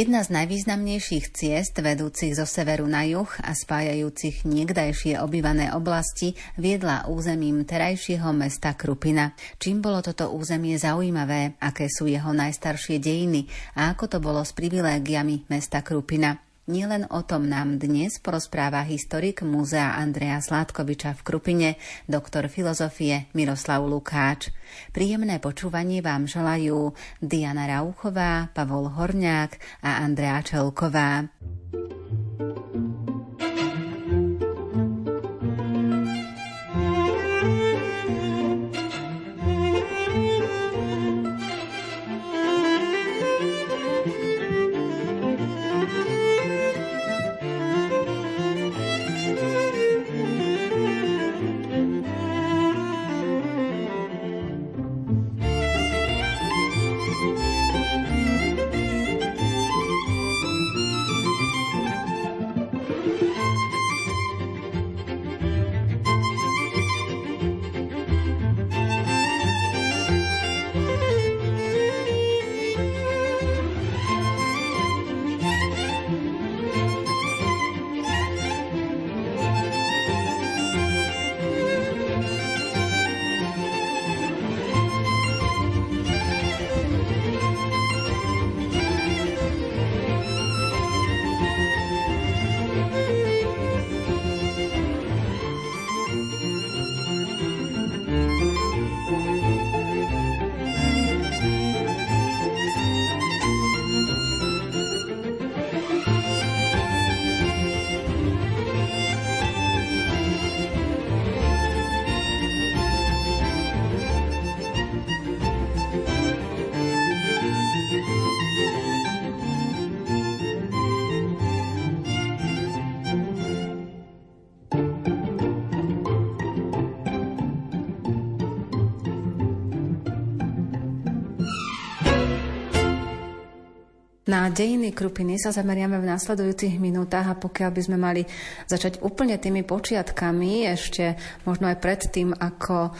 Jedna z najvýznamnejších ciest vedúcich zo severu na juh a spájajúcich niekdajšie obývané oblasti viedla územím terajšieho mesta Krupina. Čím bolo toto územie zaujímavé, aké sú jeho najstaršie dejiny a ako to bolo s privilégiami mesta Krupina. Nielen o tom nám dnes porozpráva historik Múzea Andreja Sládkoviča v Krupine, doktor filozofie Miroslav Lukáč. Príjemné počúvanie vám želajú Diana Rauchová, Pavol Horňák a Andrea Čelková. Na dejiny Krupiny sa zameriame v následujúcich minútach a pokiaľ by sme mali začať úplne tými počiatkami, ešte možno aj pred tým, ako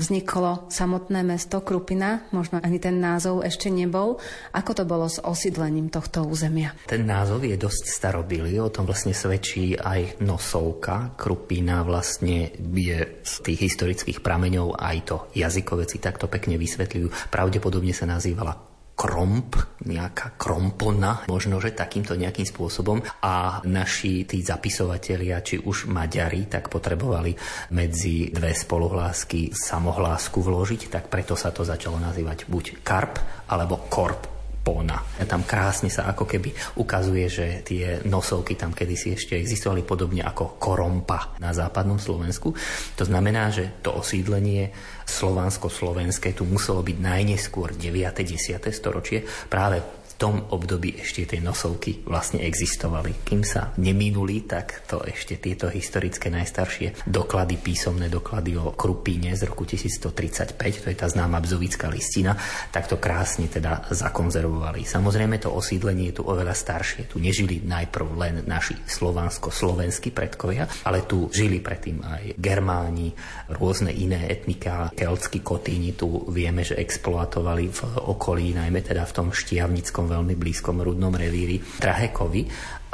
vzniklo samotné mesto Krupina, možno ani ten názov ešte nebol. Ako to bolo s osídlením tohto územia? Ten názov je dosť starobilý, o tom vlastne svedčí aj nosovka. Krupina vlastne je z tých historických prameňov aj to jazykoveci takto pekne vysvetľujú. Pravdepodobne sa nazývala kromp, nejaká krompona, možno, že takýmto nejakým spôsobom. A naši tí zapisovatelia, či už Maďari, tak potrebovali medzi dve spoluhlásky samohlásku vložiť, tak preto sa to začalo nazývať buď karp alebo korp Pona. Tam krásne sa ako keby ukazuje, že tie nosovky tam kedysi ešte existovali podobne ako korompa na západnom Slovensku. To znamená, že to osídlenie slovansko-slovenské tu muselo byť najneskôr 9. 10. storočie práve tom období ešte tie nosovky vlastne existovali. Kým sa neminuli, tak to ešte tieto historické najstaršie doklady, písomné doklady o Krupíne z roku 1135, to je tá známa bzovická listina, tak to krásne teda zakonzervovali. Samozrejme to osídlenie je tu oveľa staršie. Tu nežili najprv len naši slovansko-slovenskí predkovia, ale tu žili predtým aj Germáni, rôzne iné etnika, keltskí kotíni tu vieme, že exploatovali v okolí, najmä teda v tom štiavnickom veľmi blízkom rudnom revíri Trahekovi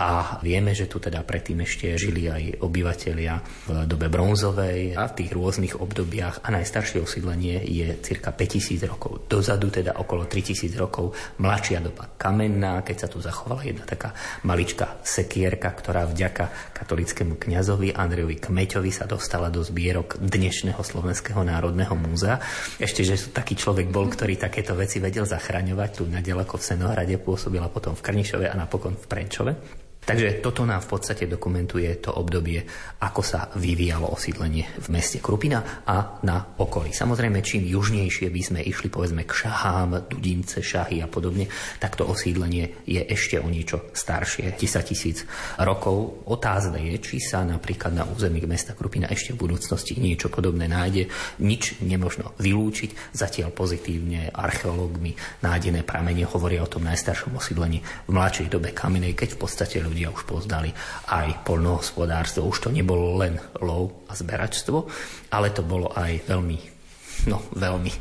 a vieme, že tu teda predtým ešte žili aj obyvatelia v dobe bronzovej a v tých rôznych obdobiach a najstaršie osídlenie je cirka 5000 rokov. Dozadu teda okolo 3000 rokov mladšia doba kamenná, keď sa tu zachovala jedna taká maličká sekierka, ktorá vďaka katolickému kňazovi Andrejovi Kmeťovi sa dostala do zbierok dnešného Slovenského národného múzea. Ešte, že taký človek bol, ktorý takéto veci vedel zachraňovať. Tu naďaleko v Senohrade pôsobila potom v Krnišove a napokon v Prenčove. Takže toto nám v podstate dokumentuje to obdobie, ako sa vyvíjalo osídlenie v meste Krupina a na okolí. Samozrejme, čím južnejšie by sme išli povedzme k Šahám, Dudince, Šahy a podobne, tak to osídlenie je ešte o niečo staršie, 10 tisíc rokov. Otázne je, či sa napríklad na území mesta Krupina ešte v budúcnosti niečo podobné nájde. Nič nemožno vylúčiť. Zatiaľ pozitívne archeológmi nájdené pramene hovoria o tom najstaršom osídlení v mladšej dobe kamenej, keď v podstate ľudia už poznali aj polnohospodárstvo. Už to nebolo len lov a zberačstvo, ale to bolo aj veľmi, no veľmi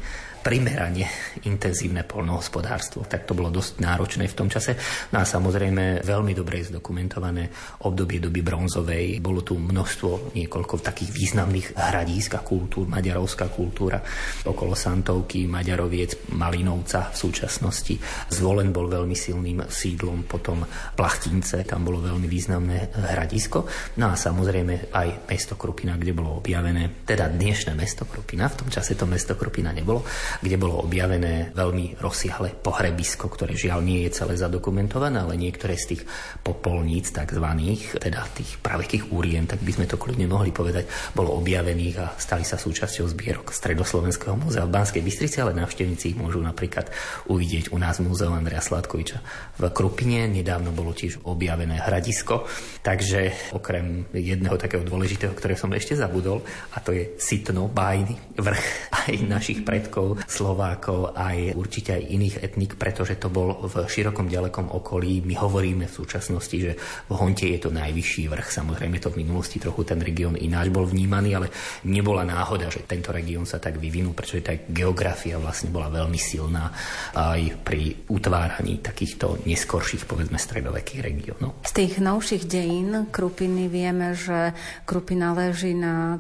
primerane intenzívne polnohospodárstvo. Tak to bolo dosť náročné v tom čase. No a samozrejme veľmi dobre je zdokumentované obdobie doby bronzovej. Bolo tu množstvo, niekoľko takých významných hradísk a kultúr, maďarovská kultúra okolo Santovky, Maďaroviec, Malinovca v súčasnosti. Zvolen bol veľmi silným sídlom, potom Plachtince, tam bolo veľmi významné hradisko. No a samozrejme aj mesto Krupina, kde bolo objavené, teda dnešné mesto Krupina, v tom čase to mesto Krupina nebolo, kde bolo objavené veľmi rozsiahle pohrebisko, ktoré žiaľ nie je celé zadokumentované, ale niektoré z tých popolníc takzvaných, teda tých pravekých úrien, tak by sme to kľudne mohli povedať, bolo objavených a stali sa súčasťou zbierok Stredoslovenského múzea v Banskej Bystrici, ale návštevníci ich môžu napríklad uvidieť u nás v múzeu Andrea Sladkoviča. V Krupine nedávno bolo tiež objavené hradisko, takže okrem jedného takého dôležitého, ktoré som ešte zabudol, a to je Sitno, bájny, vrch aj našich predkov Slovákov, aj určite aj iných etník, pretože to bol v širokom ďalekom okolí. My hovoríme v súčasnosti, že v Honte je to najvyšší vrch. Samozrejme to v minulosti trochu ten región ináč bol vnímaný, ale nebola náhoda, že tento región sa tak vyvinul, pretože tá geografia vlastne bola veľmi silná aj pri utváraní takýchto neskorších, povedzme, stredovekých regiónov. Z tých novších dejín Krupiny vieme, že Krupina leží na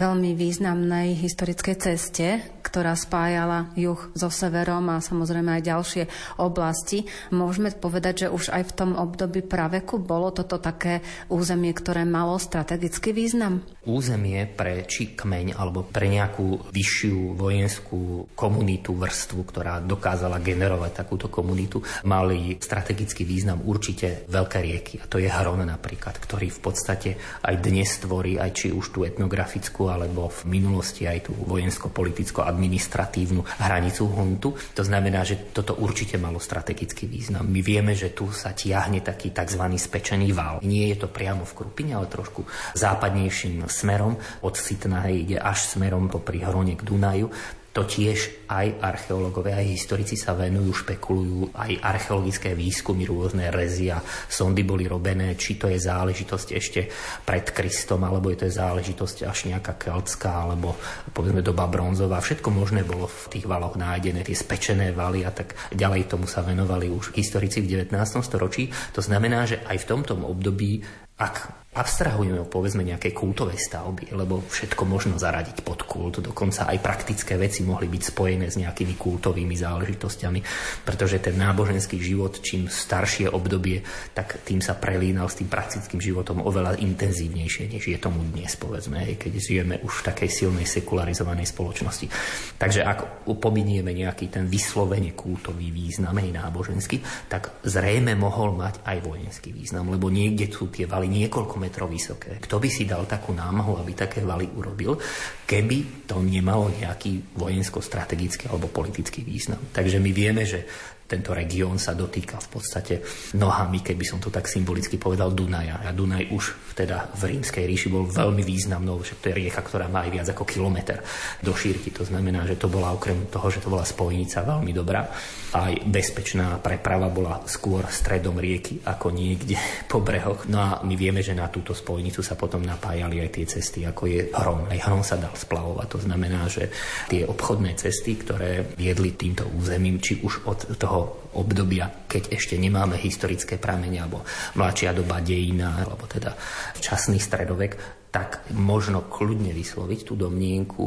veľmi významnej historickej ceste, ktorá spájala juh so severom a samozrejme aj ďalšie oblasti. Môžeme povedať, že už aj v tom období praveku bolo toto také územie, ktoré malo strategický význam? Územie pre či kmeň alebo pre nejakú vyššiu vojenskú komunitu, vrstvu, ktorá dokázala generovať takúto komunitu, mali strategický význam určite veľké rieky. A to je Hron napríklad, ktorý v podstate aj dnes tvorí aj či už tú etnografickú alebo v minulosti aj tú vojensko-politicko-administratívnu hranicu Huntu. To znamená, že toto určite malo strategický význam. My vieme, že tu sa tiahne taký tzv. spečený val. Nie je to priamo v Krupine, ale trošku západnejším smerom. Od Sitna ide až smerom popri Hrone k Dunaju to tiež aj archeológovia, aj historici sa venujú, špekulujú, aj archeologické výskumy, rôzne rezy a sondy boli robené, či to je záležitosť ešte pred Kristom, alebo je to je záležitosť až nejaká keltská, alebo povedzme doba bronzová. Všetko možné bolo v tých valoch nájdené, tie spečené valy a tak ďalej tomu sa venovali už historici v 19. storočí. To znamená, že aj v tomto období ak abstrahujeme povedzme nejaké kultové stavby, lebo všetko možno zaradiť pod kult, dokonca aj praktické veci mohli byť spojené s nejakými kultovými záležitosťami, pretože ten náboženský život, čím staršie obdobie, tak tým sa prelínal s tým praktickým životom oveľa intenzívnejšie, než je tomu dnes, povedzme, keď žijeme už v takej silnej sekularizovanej spoločnosti. Takže ak upominieme nejaký ten vyslovene kultový význam, aj náboženský, tak zrejme mohol mať aj vojenský význam, lebo niekde sú tie valy niekoľko metrov vysoké. Kto by si dal takú námahu, aby také valy urobil, keby to nemalo nejaký vojensko-strategický alebo politický význam. Takže my vieme, že tento región sa dotýka v podstate nohami, keby som to tak symbolicky povedal, Dunaja. A Dunaj už teda v rímskej ríši bol veľmi významnou, že to je rieka, ktorá má aj viac ako kilometr do šírky. To znamená, že to bola okrem toho, že to bola spojnica veľmi dobrá, aj bezpečná preprava bola skôr stredom rieky ako niekde po brehoch. No a my vieme, že na túto spojnicu sa potom napájali aj tie cesty, ako je Hron. Aj Hron sa dal splavovať. To znamená, že tie obchodné cesty, ktoré viedli týmto územím, či už od toho obdobia, keď ešte nemáme historické pramene alebo mladšia doba dejina, alebo teda časný stredovek, tak možno kľudne vysloviť tú domnienku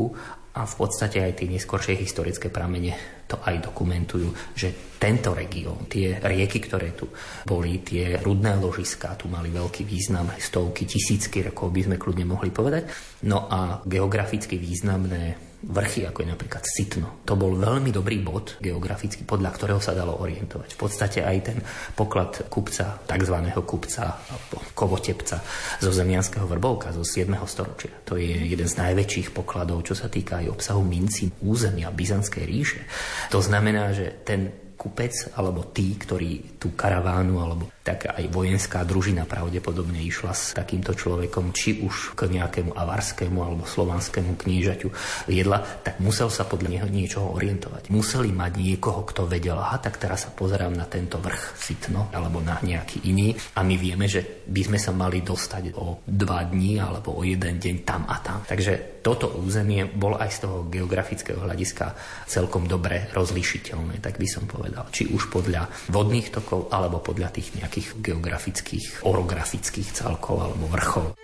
a v podstate aj tie neskoršie historické pramene to aj dokumentujú, že tento región, tie rieky, ktoré tu boli, tie rudné ložiská tu mali veľký význam, stovky, tisícky rokov by sme kľudne mohli povedať. No a geograficky významné vrchy, ako je napríklad Sitno. To bol veľmi dobrý bod geograficky, podľa ktorého sa dalo orientovať. V podstate aj ten poklad kupca, tzv. kupca alebo kovotepca zo zemianského vrbovka zo 7. storočia. To je jeden z najväčších pokladov, čo sa týka aj obsahu minci územia Byzantskej ríše. To znamená, že ten kupec alebo tí, ktorí tú karavánu alebo tak aj vojenská družina pravdepodobne išla s takýmto človekom, či už k nejakému avarskému alebo slovanskému knížaťu viedla, tak musel sa podľa neho niečoho orientovať. Museli mať niekoho, kto vedel, aha, tak teraz sa pozerám na tento vrch Sitno alebo na nejaký iný a my vieme, že by sme sa mali dostať o dva dní alebo o jeden deň tam a tam. Takže toto územie bolo aj z toho geografického hľadiska celkom dobre rozlišiteľné, tak by som povedal. Či už podľa vodných tokov alebo podľa tých nejakých geografických, orografických celkov alebo vrchov.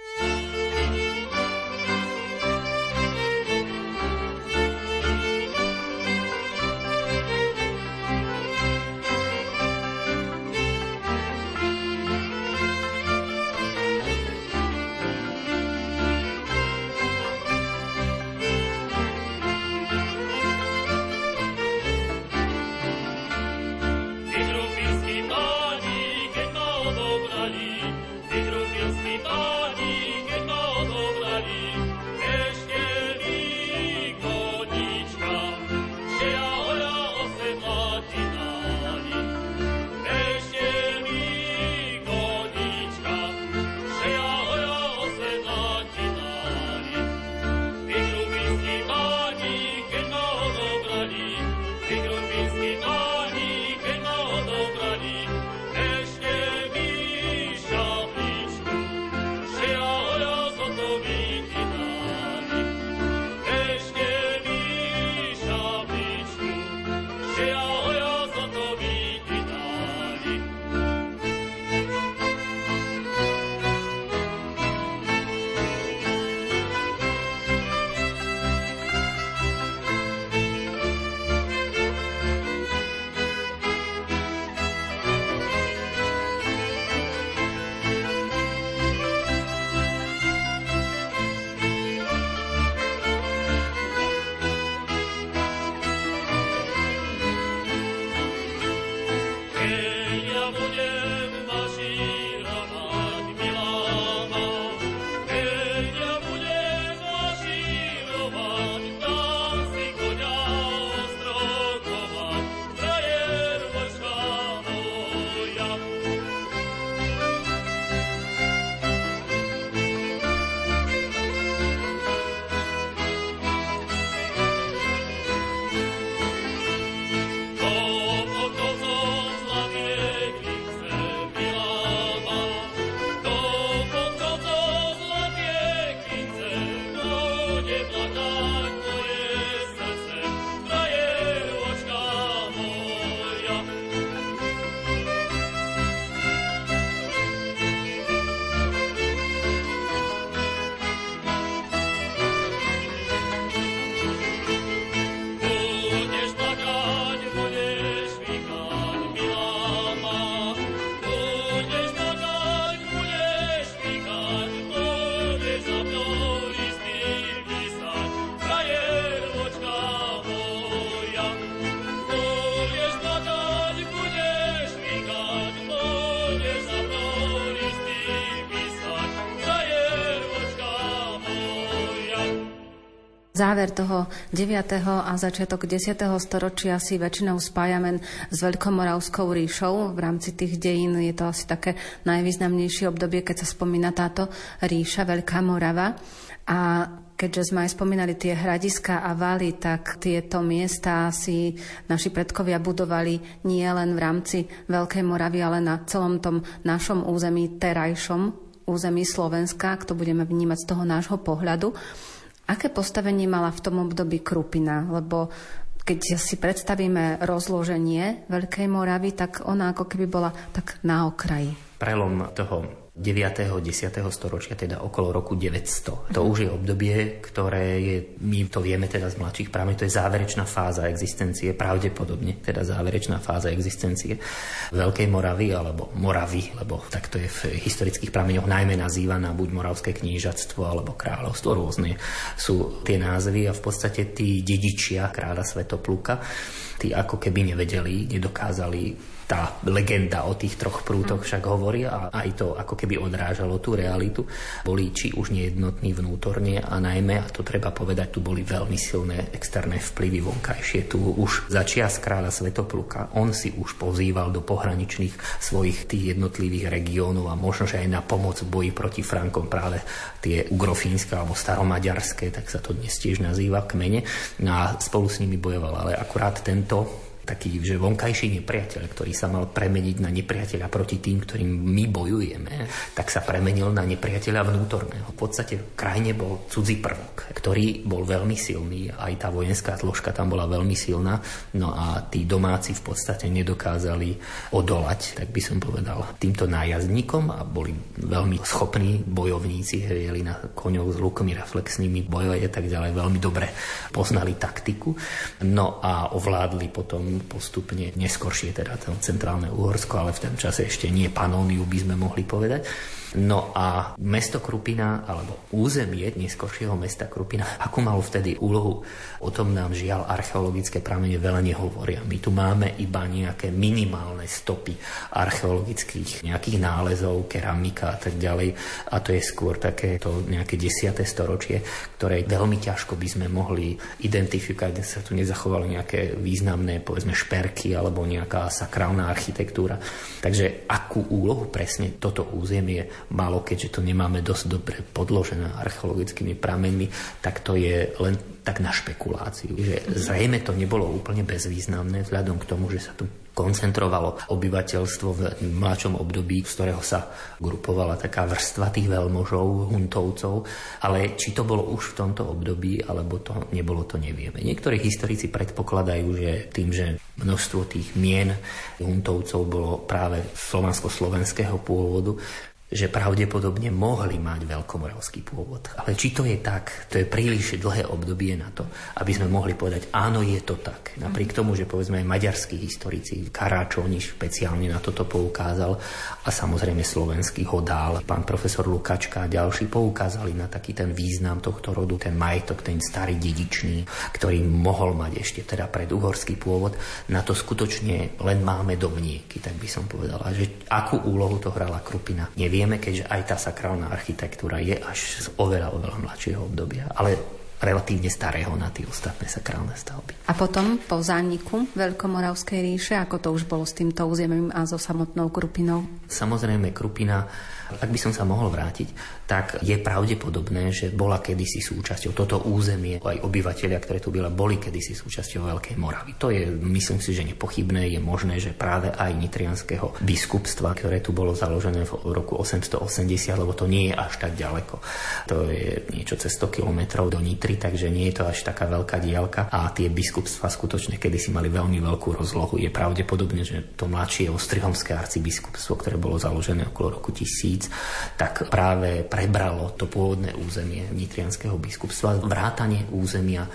Záver toho 9. a začiatok 10. storočia si väčšinou spájame s Veľkomoravskou ríšou. V rámci tých dejín je to asi také najvýznamnejšie obdobie, keď sa spomína táto ríša, Veľká Morava. A keďže sme aj spomínali tie hradiska a valy, tak tieto miesta si naši predkovia budovali nie len v rámci Veľkej Moravy, ale na celom tom našom území terajšom, území Slovenska, ak to budeme vnímať z toho nášho pohľadu. Aké postavenie mala v tom období Krupina? Lebo keď si predstavíme rozloženie Veľkej Moravy, tak ona ako keby bola tak na okraji. Prelom toho 9. 10. storočia, teda okolo roku 900. To už je obdobie, ktoré je, my to vieme teda z mladších práv, to je záverečná fáza existencie, pravdepodobne teda záverečná fáza existencie Veľkej Moravy alebo Moravy, lebo takto je v historických prameňoch najmä nazývaná buď Moravské knížatstvo alebo kráľovstvo, rôzne sú tie názvy a v podstate tí dedičia kráľa Svetopluka, tí ako keby nevedeli, nedokázali tá legenda o tých troch prútoch však hovorí a aj to ako keby odrážalo tú realitu. Boli či už nejednotní vnútorne a najmä, a to treba povedať, tu boli veľmi silné externé vplyvy vonkajšie. Tu už začias kráľa Svetopluka, on si už pozýval do pohraničných svojich tých jednotlivých regiónov a možno, že aj na pomoc v boji proti Frankom práve tie ugrofínske alebo staromaďarské, tak sa to dnes tiež nazýva kmene. No a spolu s nimi bojoval, ale akurát tento taký že vonkajší nepriateľ, ktorý sa mal premeniť na nepriateľa proti tým, ktorým my bojujeme, tak sa premenil na nepriateľa vnútorného. V podstate v krajine bol cudzí prvok, ktorý bol veľmi silný, aj tá vojenská zložka tam bola veľmi silná, no a tí domáci v podstate nedokázali odolať, tak by som povedal, týmto nájazdníkom a boli veľmi schopní bojovníci, jeli na koňov s lukmi reflexnými bojovať a tak ďalej, veľmi dobre poznali taktiku, no a ovládli potom postupne neskoršie teda to centrálne Uhorsko, ale v tom čase ešte nie Panóniu by sme mohli povedať. No a mesto Krupina, alebo územie neskôršieho mesta Krupina, ako malo vtedy úlohu, o tom nám žiaľ archeologické pramene veľa nehovoria. My tu máme iba nejaké minimálne stopy archeologických nejakých nálezov, keramika a tak ďalej. A to je skôr také to nejaké 10. storočie, ktoré veľmi ťažko by sme mohli identifikovať, sa tu nezachovalo nejaké významné, povedzme, šperky alebo nejaká sakrálna architektúra. Takže akú úlohu presne toto územie malo, keďže to nemáme dosť dobre podložené archeologickými prameňmi, tak to je len tak na špekuláciu. Že zrejme to nebolo úplne bezvýznamné vzhľadom k tomu, že sa tu koncentrovalo obyvateľstvo v mladšom období, z ktorého sa grupovala taká vrstva tých veľmožov, huntovcov, ale či to bolo už v tomto období, alebo to nebolo, to nevieme. Niektorí historici predpokladajú, že tým, že množstvo tých mien huntovcov bolo práve slovansko-slovenského pôvodu, že pravdepodobne mohli mať veľkomoravský pôvod. Ale či to je tak, to je príliš dlhé obdobie na to, aby sme mohli povedať, áno, je to tak. Napriek tomu, že povedzme aj maďarskí historici, Karáčovni špeciálne na toto poukázal a samozrejme slovenský hodál, pán profesor Lukačka a ďalší poukázali na taký ten význam tohto rodu, ten majetok, ten starý dedičný, ktorý mohol mať ešte teda pred pôvod. Na to skutočne len máme domnieky, tak by som povedala, že akú úlohu to hrala Krupina, neviem vieme, keďže aj tá sakrálna architektúra je až z oveľa, oveľa mladšieho obdobia. Ale relatívne starého na tie ostatné sakrálne stavby. A potom po zániku Veľkomoravskej ríše, ako to už bolo s týmto územím a so samotnou Krupinou? Samozrejme, Krupina ak by som sa mohol vrátiť, tak je pravdepodobné, že bola kedysi súčasťou toto územie, aj obyvateľia, ktoré tu byla, boli kedysi súčasťou Veľkej Moravy. To je, myslím si, že nepochybné. Je možné, že práve aj nitrianského biskupstva, ktoré tu bolo založené v roku 880, lebo to nie je až tak ďaleko. To je niečo cez 100 kilometrov do Nitry, takže nie je to až taká veľká diálka a tie biskupstva skutočne kedysi mali veľmi veľkú rozlohu. Je pravdepodobné, že to mladšie ostrihomské arcibiskupstvo, ktoré bolo založené okolo roku 1000, tisíc, tak práve prebralo to pôvodné územie Nitrianského biskupstva, vrátanie územia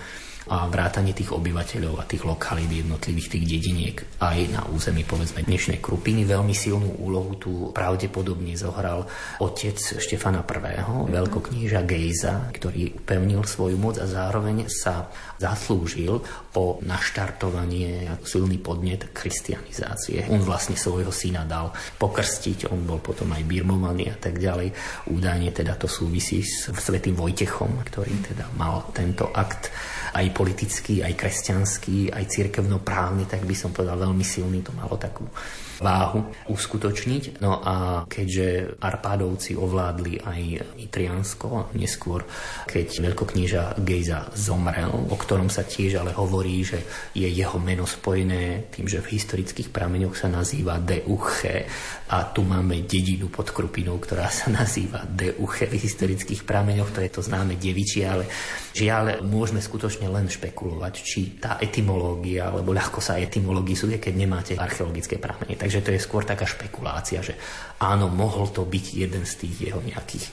a vrátanie tých obyvateľov a tých lokalít jednotlivých tých dediniek aj na území povedzme dnešnej Krupiny. Veľmi silnú úlohu tu pravdepodobne zohral otec Štefana I, veľkokníža Gejza, ktorý upevnil svoju moc a zároveň sa zaslúžil o naštartovanie silný podnet kristianizácie. On vlastne svojho syna dal pokrstiť, on bol potom aj birmovaný a tak ďalej. Údajne teda to súvisí s svetým Vojtechom, ktorý teda mal tento akt aj politický, aj kresťanský, aj cirkevnoprávny, tak by som povedal veľmi silný, to malo takú váhu uskutočniť. No a keďže Arpádovci ovládli aj Nitriansko, neskôr keď veľkokníža Gejza zomrel, o ktorom sa tiež ale hovorí, že je jeho meno spojené tým, že v historických prameňoch sa nazýva Deuche a tu máme dedinu pod Krupinou, ktorá sa nazýva Deuche v historických prameňoch, to je to známe devičie, ale žiaľ môžeme skutočne len špekulovať, či tá etymológia, alebo ľahko sa etymologizuje, keď nemáte archeologické pramene. Takže to je skôr taká špekulácia, že áno, mohol to byť jeden z tých jeho nejakých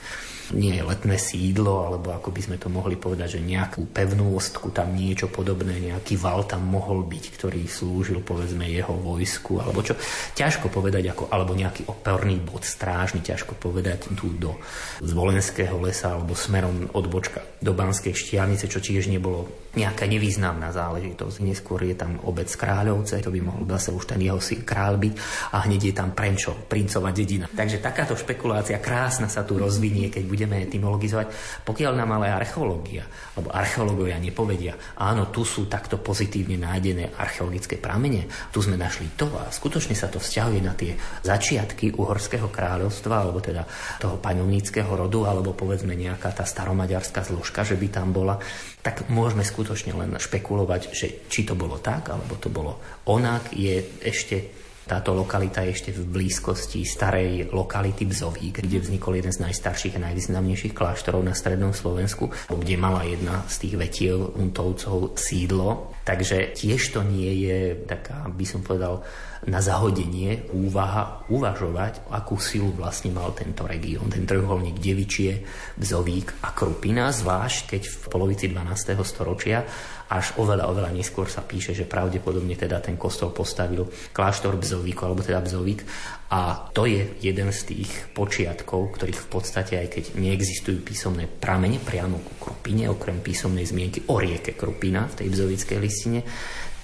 nie letné sídlo, alebo ako by sme to mohli povedať, že nejakú pevnú ostku, tam niečo podobné, nejaký val tam mohol byť, ktorý slúžil povedzme jeho vojsku, alebo čo. Ťažko povedať, ako, alebo nejaký oporný bod strážny, ťažko povedať tu do Zvolenského lesa alebo smerom od Bočka do Banskej štiavnice, čo tiež nebolo nejaká nevýznamná záležitosť. Neskôr je tam obec Kráľovce, to by mohol zase už ten jeho syn král byť a hneď je tam Prenčo, princová dedina. Takže takáto špekulácia krásna sa tu rozvinie, keď budeme etymologizovať. Pokiaľ nám ale archeológia, alebo archeológovia nepovedia, áno, tu sú takto pozitívne nájdené archeologické pramene, tu sme našli to a skutočne sa to vzťahuje na tie začiatky uhorského kráľovstva, alebo teda toho panovníckého rodu, alebo povedzme nejaká tá staromaďarská zložka, že by tam bola, tak môžeme skutočne len špekulovať, že či to bolo tak, alebo to bolo onak, je ešte táto lokalita je ešte v blízkosti starej lokality Bzovík, kde vznikol jeden z najstarších a najvýznamnejších kláštorov na strednom Slovensku, kde mala jedna z tých vetiev Untovcov sídlo. Takže tiež to nie je taká, by som povedal, na zahodenie úvaha uvažovať, akú silu vlastne mal tento región, ten trojuholník Devičie, Bzovík a Krupina, zvlášť keď v polovici 12. storočia až oveľa, oveľa neskôr sa píše, že pravdepodobne teda ten kostol postavil kláštor Bzovíku, alebo teda Bzovík. A to je jeden z tých počiatkov, ktorých v podstate, aj keď neexistujú písomné pramene priamo ku Krupine, okrem písomnej zmienky o rieke Krupina v tej bzovickej listine,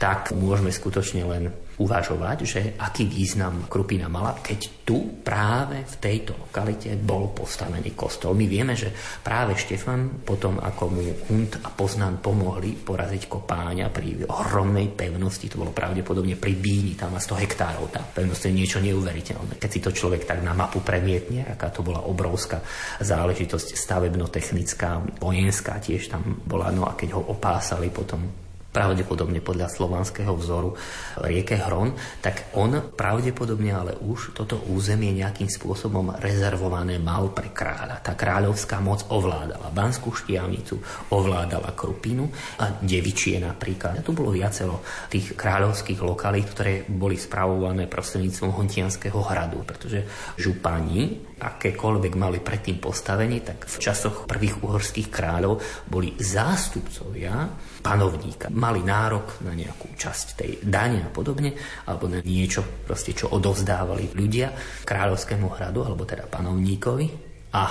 tak môžeme skutočne len uvažovať, že aký význam Krupina mala, keď tu práve v tejto lokalite bol postavený kostol. My vieme, že práve Štefan potom, ako mu Hunt a Poznan pomohli poraziť kopáňa pri ohromnej pevnosti, to bolo pravdepodobne pri Bíni, tam má 100 hektárov, tá pevnosť je niečo neuveriteľné. Keď si to človek tak na mapu premietne, aká to bola obrovská záležitosť stavebno-technická, vojenská tiež tam bola, no a keď ho opásali potom pravdepodobne podľa slovanského vzoru rieke Hron, tak on pravdepodobne ale už toto územie nejakým spôsobom rezervované mal pre kráľa. Tá kráľovská moc ovládala Banskú štiavnicu, ovládala Krupinu a Devičie napríklad. A tu bolo viacero tých kráľovských lokalít, ktoré boli spravované prostredníctvom Hontianského hradu, pretože župani akékoľvek mali predtým postavenie, tak v časoch prvých uhorských kráľov boli zástupcovia panovníka. Mali nárok na nejakú časť tej dane a podobne, alebo na niečo, proste, čo odovzdávali ľudia kráľovskému hradu, alebo teda panovníkovi. A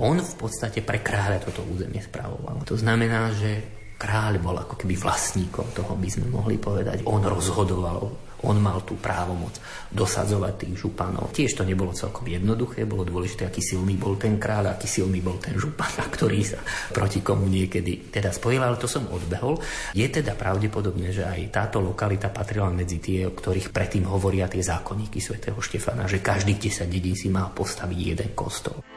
on v podstate pre kráľa toto územie spravoval. To znamená, že kráľ bol ako keby vlastníkom toho, by sme mohli povedať. On rozhodoval on mal tú právomoc dosadzovať tých županov. Tiež to nebolo celkom jednoduché, bolo dôležité, aký silný bol ten kráľ, aký silný bol ten župan, a ktorý sa proti komu niekedy teda spojil, ale to som odbehol. Je teda pravdepodobné, že aj táto lokalita patrila medzi tie, o ktorých predtým hovoria tie zákonníky svätého Štefana, že každý 10 dedín si má postaviť jeden kostol.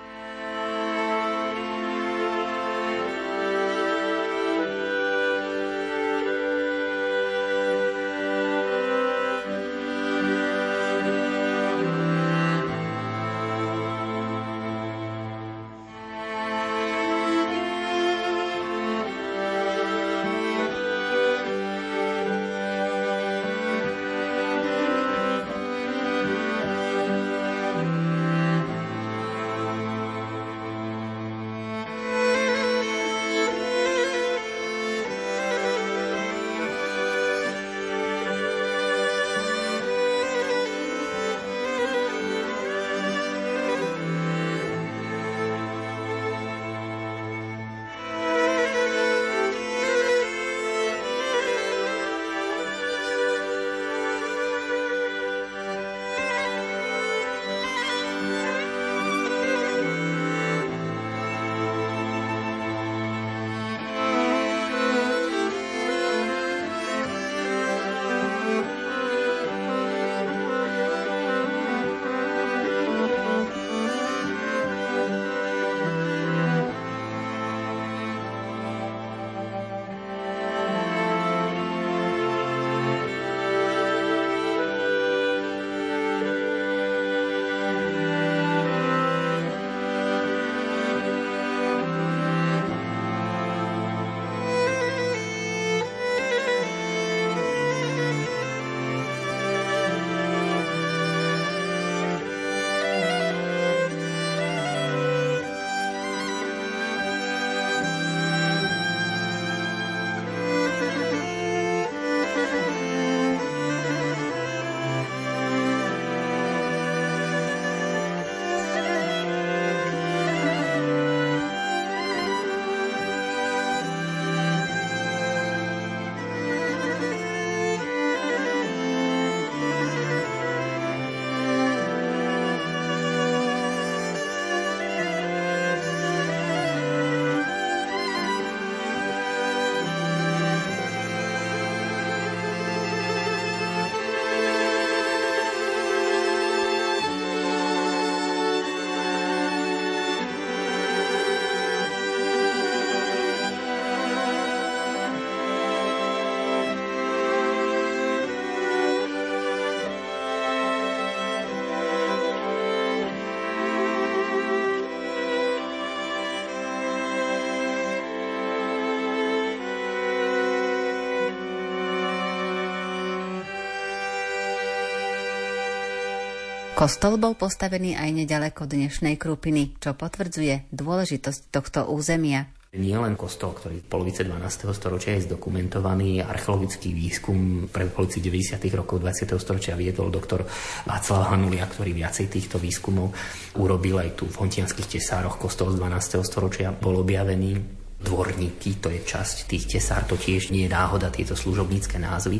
Kostol bol postavený aj nedaleko dnešnej Krupiny, čo potvrdzuje dôležitosť tohto územia. Nie len kostol, ktorý v polovice 12. storočia je zdokumentovaný, archeologický výskum pre polovici 90. rokov 20. storočia viedol doktor Václav Hanulia, ktorý viacej týchto výskumov urobil aj tu v Hontianských tesároch. Kostol z 12. storočia bol objavený dvorníky, to je časť tých tesár, to tiež nie je náhoda, tieto služobnícke názvy,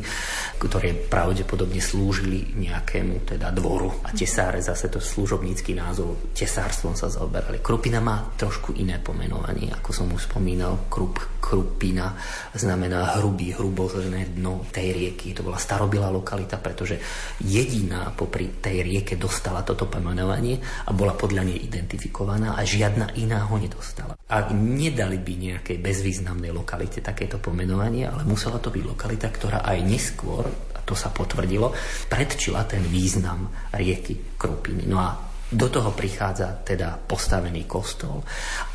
ktoré pravdepodobne slúžili nejakému teda dvoru. A tesáre zase to služobnícky názov, tesárstvom sa zaoberali. Krupina má trošku iné pomenovanie, ako som už spomínal, krup, krupina znamená hrubý, hrubozrné dno tej rieky. To bola starobilá lokalita, pretože jediná popri tej rieke dostala toto pomenovanie a bola podľa nej identifikovaná a žiadna iná ho nedostala. A nedali by nejakej bezvýznamnej lokalite takéto pomenovanie, ale musela to byť lokalita, ktorá aj neskôr, a to sa potvrdilo, predčila ten význam rieky Krupiny. No a do toho prichádza teda postavený kostol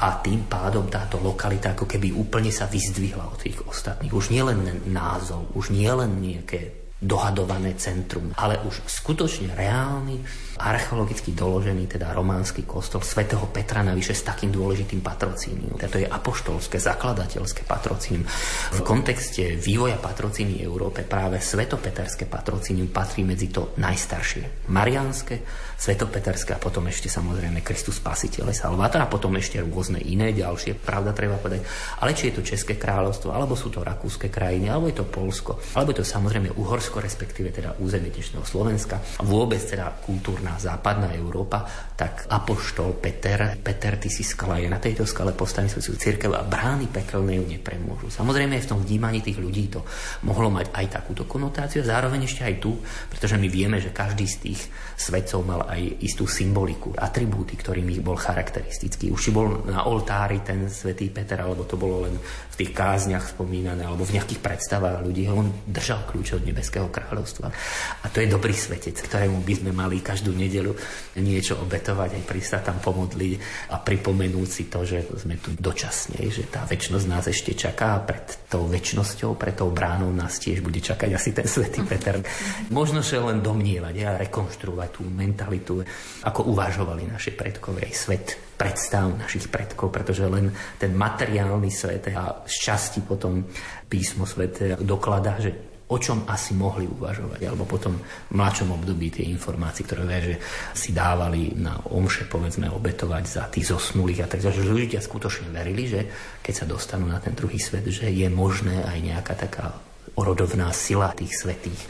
a tým pádom táto lokalita ako keby úplne sa vyzdvihla od tých ostatných. Už nie len názov, už nie len nejaké dohadované centrum, ale už skutočne reálny, archeologicky doložený, teda románsky kostol svätého Petra navyše s takým dôležitým patrocínium. To je apoštolské, zakladateľské patrocínium. V kontexte vývoja patrocíny Európe práve svetopeterské patrocínium patrí medzi to najstaršie. Marianské, svetopeterské a potom ešte samozrejme Kristus Spasiteľ Salvator a potom ešte rôzne iné ďalšie, pravda treba povedať. Ale či je to České kráľovstvo, alebo sú to rakúske krajiny, alebo je to Polsko, alebo je to samozrejme Uhorsko, respektíve teda územie dnešného Slovenska vôbec teda kultúrna západná Európa, tak apoštol Peter, Peter, ty si skala, je na tejto skale postaví svoju církev a brány pekelné ju nepremôžu. Samozrejme v tom vnímaní tých ľudí to mohlo mať aj takúto konotáciu, zároveň ešte aj tu, pretože my vieme, že každý z tých svetcov mal aj istú symboliku, atribúty, ktorými bol charakteristický. Už či bol na oltári ten svätý Peter, alebo to bolo len v tých kázniach spomínané, alebo v nejakých predstavách ľudí. On držal kľúč od nebeského kráľovstva. A to je dobrý svetec, ktorému by sme mali každú nedelu niečo obetovať, aj prísť sa tam pomodliť a pripomenúť si to, že sme tu dočasne, že tá väčšnosť nás ešte čaká a pred tou väčšnosťou, pred tou bránou nás tiež bude čakať asi ten svätý Peter. Možno sa len domnievať a rekonštruovať tú mentalitu, ako uvažovali naši predkovia, aj svet predstav našich predkov, pretože len ten materiálny svet a z časti potom písmo svete dokladá, že o čom asi mohli uvažovať, alebo potom v mladšom období tie informácie, ktoré vie, že si dávali na omše, povedzme, obetovať za tých zosnulých a tak že ľudia skutočne verili, že keď sa dostanú na ten druhý svet, že je možné aj nejaká taká orodovná sila tých svetých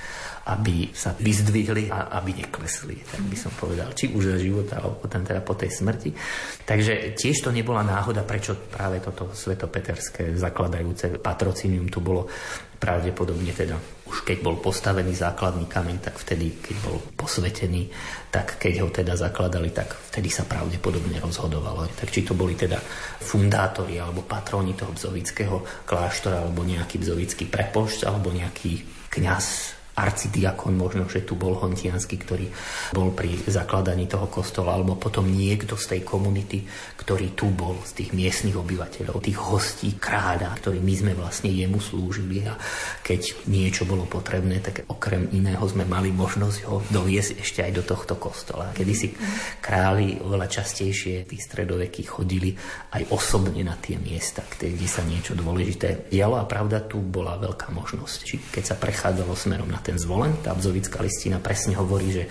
aby sa vyzdvihli a aby neklesli, tak by som povedal, či už za života, alebo potom teda po tej smrti. Takže tiež to nebola náhoda, prečo práve toto svetopeterské zakladajúce patrocinium tu bolo pravdepodobne teda už keď bol postavený základný kameň, tak vtedy, keď bol posvetený, tak keď ho teda zakladali, tak vtedy sa pravdepodobne rozhodovalo. Tak či to boli teda fundátori alebo patróni toho bzovického kláštora, alebo nejaký bzovický prepošť, alebo nejaký kňaz arcidiakon možno, že tu bol Hontiansky, ktorý bol pri zakladaní toho kostola, alebo potom niekto z tej komunity, ktorý tu bol, z tých miestnych obyvateľov, tých hostí kráľa, ktorí my sme vlastne jemu slúžili a keď niečo bolo potrebné, tak okrem iného sme mali možnosť ho doviesť ešte aj do tohto kostola. Kedy si králi oveľa častejšie tí stredoveky chodili aj osobne na tie miesta, kde sa niečo dôležité dialo a pravda, tu bola veľká možnosť. Či keď sa prechádzalo smerom na ten zvolen. Tá bzovická listina presne hovorí, že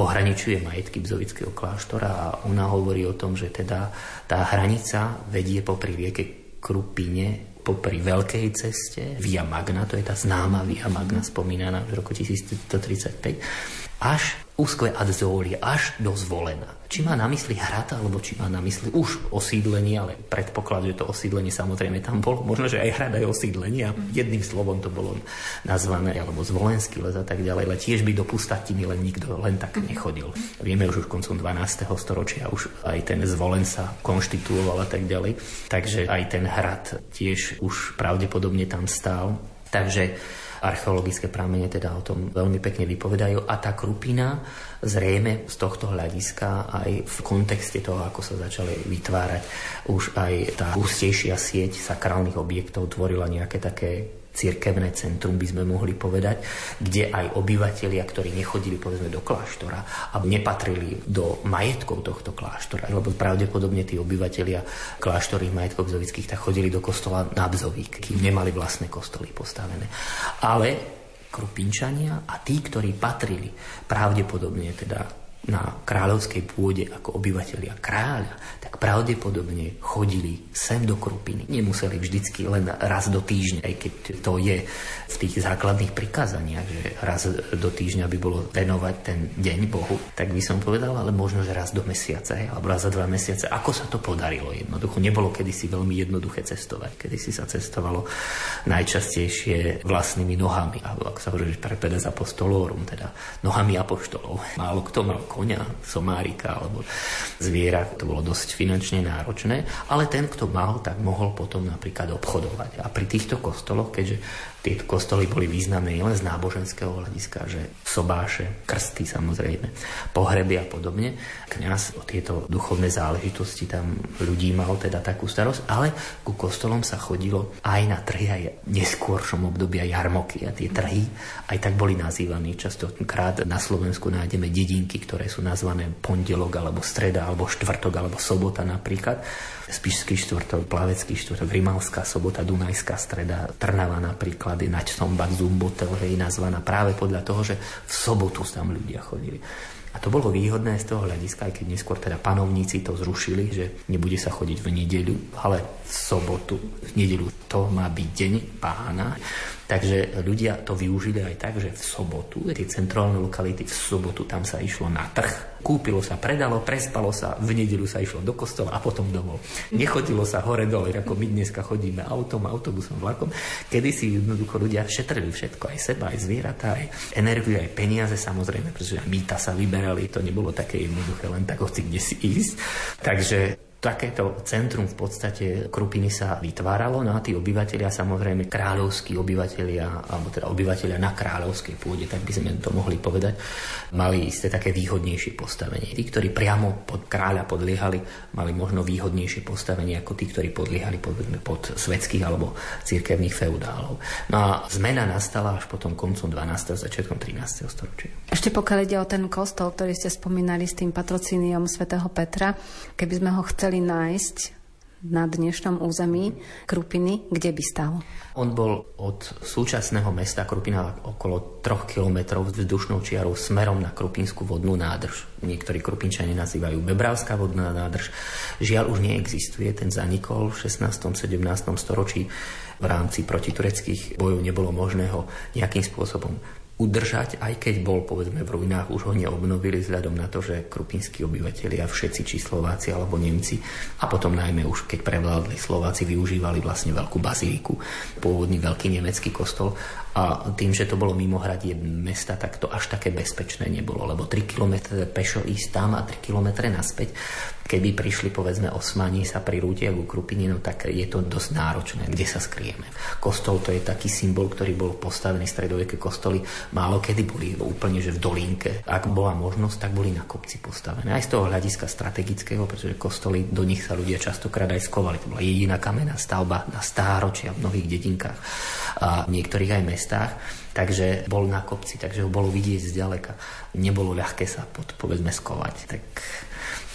ohraničuje majetky bzovického kláštora a ona hovorí o tom, že teda tá hranica vedie popri rieke Krupine popri Veľkej ceste, Via Magna, to je tá známa Via Magna spomínaná v roku 1135, až úzkve Adzólie, až do Zvolena. Či má na mysli hrad, alebo či má na mysli už osídlenie, ale predpoklad, že to osídlenie samozrejme tam bolo. Možno, že aj hrad, aj osídlenie a jedným slovom to bolo nazvané, alebo zvolenský les a tak ďalej, ale tiež by do pustatiny len nikto len tak nechodil. Vieme už už koncom 12. storočia, už aj ten zvolen sa konštituoval a tak ďalej. Takže aj ten hrad tiež už pravdepodobne tam stál. Takže archeologické pramene teda o tom veľmi pekne vypovedajú. A tá krupina zrejme z tohto hľadiska aj v kontexte toho, ako sa začali vytvárať už aj tá hustejšia sieť sakrálnych objektov tvorila nejaké také cirkevné centrum, by sme mohli povedať, kde aj obyvatelia, ktorí nechodili povedzme do kláštora a nepatrili do majetkov tohto kláštora, lebo pravdepodobne tí obyvatelia kláštorých majetkov bzovických tak chodili do kostola na Bzovík, kým nemali vlastné kostoly postavené. Ale Krupinčania a tí, ktorí patrili pravdepodobne teda na kráľovskej pôde ako obyvateľia kráľa, tak pravdepodobne chodili sem do Krupiny. Nemuseli vždycky len raz do týždňa, aj keď to je v tých základných prikázaniach, že raz do týždňa by bolo venovať ten deň Bohu, tak by som povedal, ale možno, že raz do mesiaca, alebo raz za dva mesiace. Ako sa to podarilo? Jednoducho nebolo kedysi veľmi jednoduché cestovať. Kedysi sa cestovalo najčastejšie vlastnými nohami, alebo ako sa hovorí, že prepedes apostolorum, teda nohami apoštolov. Málo kto mal konia, somárika alebo zviera, to bolo dosť finančne náročné, ale ten, kto mal, tak mohol potom napríklad obchodovať. A pri týchto kostoloch, keďže Tieto kostoly boli významné nielen z náboženského hľadiska, že sobáše, krsty samozrejme, pohreby a podobne. Kňaz o tieto duchovné záležitosti tam ľudí mal teda takú starosť, ale ku kostolom sa chodilo aj na trhy, aj neskôršom období aj jarmoky a tie trhy aj tak boli nazývané. Častokrát na Slovensku nájdeme dedinky, ktoré sú nazvané pondelok alebo streda alebo štvrtok alebo sobota napríklad Spišský štvrtok, Plavecký štvrtok, Rimavská sobota, Dunajská streda, Trnava napríklad je Sombat, Zumbotel, je nazvaná práve podľa toho, že v sobotu tam ľudia chodili. A to bolo výhodné z toho hľadiska, aj keď neskôr teda panovníci to zrušili, že nebude sa chodiť v nedeľu, ale v sobotu, v nedeľu to má byť deň pána. Takže ľudia to využili aj tak, že v sobotu, tie centrálne lokality, v sobotu tam sa išlo na trh, kúpilo sa, predalo, prespalo sa, v nedelu sa išlo do kostola a potom domov. Nechodilo sa hore dole, ako my dneska chodíme autom, autobusom, vlakom. Kedy si jednoducho ľudia šetrili všetko, aj seba, aj zvieratá, aj energiu, aj peniaze samozrejme, pretože mýta sa vyberali, to nebolo také jednoduché len tak hoci kde si ísť. Takže takéto centrum v podstate Krupiny sa vytváralo, no a tí obyvateľia, samozrejme kráľovskí obyvateľia, alebo teda obyvateľia na kráľovskej pôde, tak by sme to mohli povedať, mali isté také výhodnejšie postavenie. Tí, ktorí priamo pod kráľa podliehali, mali možno výhodnejšie postavenie ako tí, ktorí podliehali pod, pod svetských alebo cirkevných feudálov. No a zmena nastala až potom koncom 12. začiatkom 13. storočia. Ešte pokiaľ ide o ten kostol, ktorý ste spomínali s tým patrocíniom svätého Petra, keby sme ho chceli chceli nájsť na dnešnom území Krupiny, kde by stal? On bol od súčasného mesta Krupina okolo 3 km vzdušnou čiarou smerom na Krupinskú vodnú nádrž. Niektorí Krupinčania nazývajú Bebravská vodná nádrž. Žiaľ už neexistuje, ten zanikol v 16. 17. storočí v rámci protitureckých bojov nebolo možné ho nejakým spôsobom udržať, aj keď bol povedzme v ruinách, už ho neobnovili vzhľadom na to, že krupinskí obyvateľia, všetci či Slováci alebo Nemci a potom najmä už keď prevládli Slováci, využívali vlastne veľkú bazíliku, pôvodný veľký nemecký kostol a tým, že to bolo mimo hradie mesta, tak to až také bezpečné nebolo, lebo 3 km pešo ísť tam a 3 km naspäť. Keby prišli, povedzme, osmani sa pri rúte ku Krupine, no tak je to dosť náročné, kde sa skrieme. Kostol to je taký symbol, ktorý bol postavený, stredoveké kostoly málo kedy boli úplne, že v dolínke. Ak bola možnosť, tak boli na kopci postavené. Aj z toho hľadiska strategického, pretože kostoly, do nich sa ľudia častokrát aj skovali. To bola jediná kamenná stavba na stáročia v mnohých dedinkách a v niektorých aj mestách, takže bol na kopci, takže ho bolo vidieť zďaleka. Nebolo ľahké sa pod, povedzme skovať, tak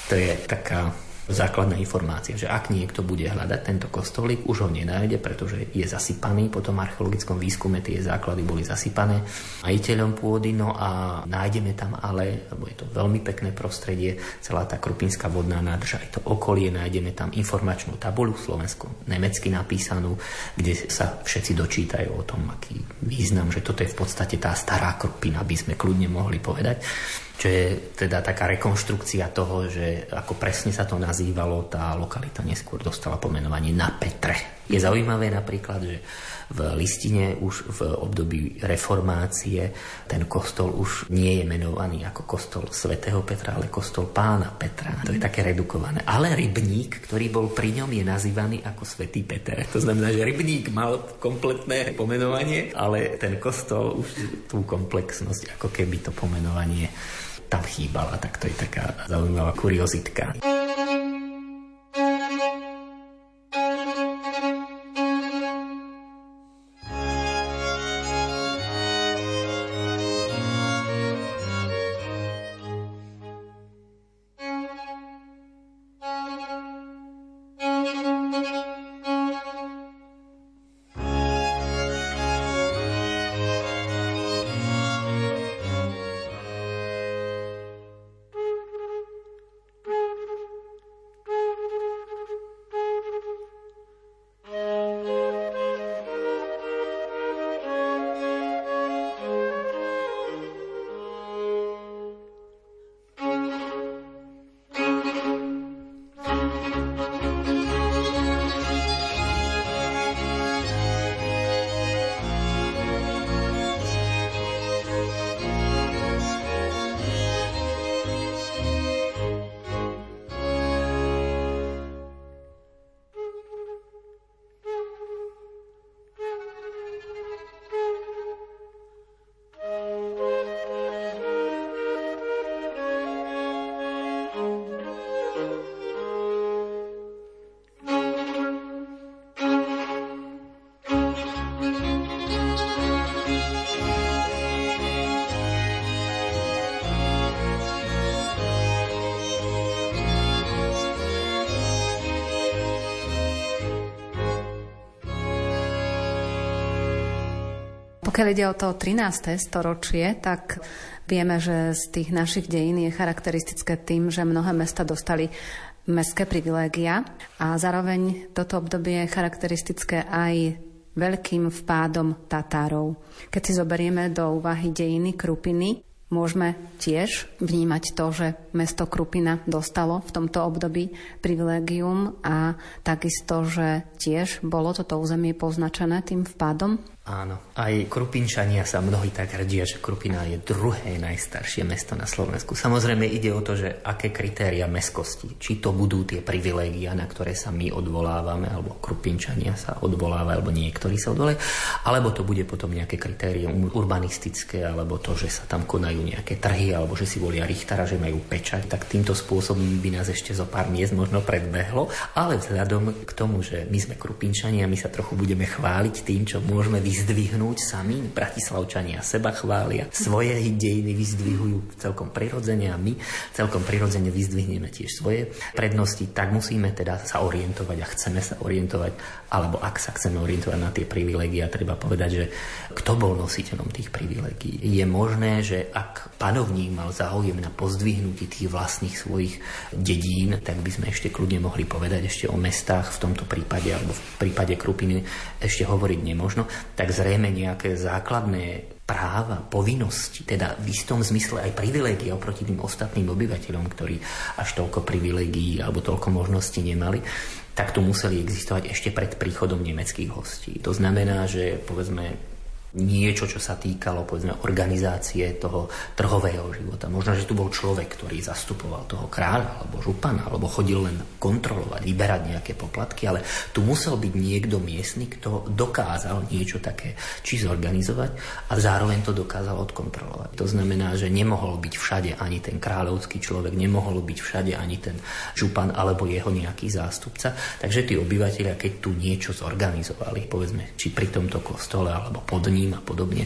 to je taká základná informácia, že ak niekto bude hľadať tento kostolík, už ho nenájde, pretože je zasypaný. Po tom archeologickom výskume tie základy boli zasypané majiteľom pôdy, no a nájdeme tam ale, lebo je to veľmi pekné prostredie, celá tá Krupinská vodná nádrž, aj to okolie, nájdeme tam informačnú tabuľu slovensko nemecky napísanú, kde sa všetci dočítajú o tom, aký význam, že toto je v podstate tá stará Krupina, by sme kľudne mohli povedať čo je teda taká rekonštrukcia toho, že ako presne sa to nazývalo, tá lokalita neskôr dostala pomenovanie na Petre. Je zaujímavé napríklad, že v listine už v období reformácie ten kostol už nie je menovaný ako kostol svätého Petra, ale kostol pána Petra. To je také redukované. Ale rybník, ktorý bol pri ňom, je nazývaný ako svätý Peter. To znamená, že rybník mal kompletné pomenovanie, ale ten kostol už tú komplexnosť, ako keby to pomenovanie tam chýbala, tak to je taká zaujímavá kuriozitka. Pokiaľ ide o to 13. storočie, tak vieme, že z tých našich dejín je charakteristické tým, že mnohé mesta dostali mestské privilégia a zároveň toto obdobie je charakteristické aj veľkým vpádom Tatárov. Keď si zoberieme do úvahy dejiny Krupiny, Môžeme tiež vnímať to, že mesto Krupina dostalo v tomto období privilégium a takisto, že tiež bolo toto územie poznačené tým vpádom Áno, aj Krupinčania sa mnohí tak hrdia, že Krupina je druhé najstaršie mesto na Slovensku. Samozrejme ide o to, že aké kritéria meskosti, či to budú tie privilégia, na ktoré sa my odvolávame, alebo Krupinčania sa odvolávajú, alebo niektorí sa odvolávajú, alebo to bude potom nejaké kritérium urbanistické, alebo to, že sa tam konajú nejaké trhy, alebo že si volia Richtara, že majú pečať, tak týmto spôsobom by nás ešte zo pár miest možno predbehlo, ale vzhľadom k tomu, že my sme Krupinčania, my sa trochu budeme chváliť tým, čo môžeme vyzdvihnúť sami. Bratislavčania seba chvália, svoje dejiny vyzdvihujú celkom prirodzene a my celkom prirodzene vyzdvihneme tiež svoje prednosti, tak musíme teda sa orientovať a chceme sa orientovať, alebo ak sa chceme orientovať na tie privilegia, treba povedať, že kto bol nositeľom tých privilegií. Je možné, že ak panovník mal záujem na pozdvihnutí tých vlastných svojich dedín, tak by sme ešte kľudne mohli povedať ešte o mestách v tomto prípade, alebo v prípade Krupiny ešte hovoriť nemožno tak zrejme nejaké základné práva, povinnosti, teda v istom zmysle aj privilégie oproti tým ostatným obyvateľom, ktorí až toľko privilégií alebo toľko možností nemali, tak tu museli existovať ešte pred príchodom nemeckých hostí. To znamená, že povedzme niečo, čo sa týkalo povedzme, organizácie toho trhového života. Možno, že tu bol človek, ktorý zastupoval toho kráľa alebo župana, alebo chodil len kontrolovať, vyberať nejaké poplatky, ale tu musel byť niekto miestny, kto dokázal niečo také či zorganizovať a zároveň to dokázal odkontrolovať. To znamená, že nemohol byť všade ani ten kráľovský človek, nemohol byť všade ani ten župan alebo jeho nejaký zástupca. Takže tí obyvateľia, keď tu niečo zorganizovali, povedzme, či pri tomto kostole alebo pod ním, ním a podobne,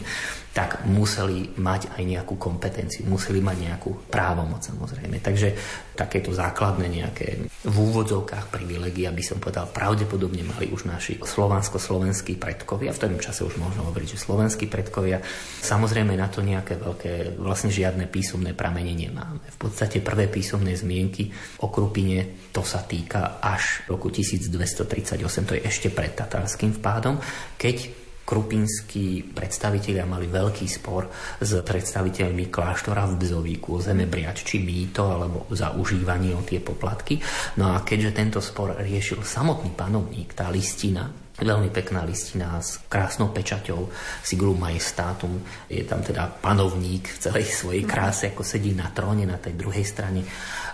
tak museli mať aj nejakú kompetenciu, museli mať nejakú právomoc samozrejme. Takže takéto základné nejaké v úvodzovkách privilegia by som povedal pravdepodobne mali už naši slovansko-slovenskí predkovia, v tom čase už možno hovoriť, že slovenskí predkovia. Samozrejme na to nejaké veľké, vlastne žiadne písomné pramene nemáme. V podstate prvé písomné zmienky o Krupine to sa týka až roku 1238, to je ešte pred tatárským vpádom, keď krupinskí predstavitelia mali veľký spor s predstaviteľmi kláštora v Bzovíku o zemebriač, či mýto alebo za užívanie o tie poplatky. No a keďže tento spor riešil samotný panovník, tá listina, Veľmi pekná listina s krásnou pečaťou Sigulum Majestátum. Je tam teda panovník v celej svojej kráse, ako sedí na tróne na tej druhej strane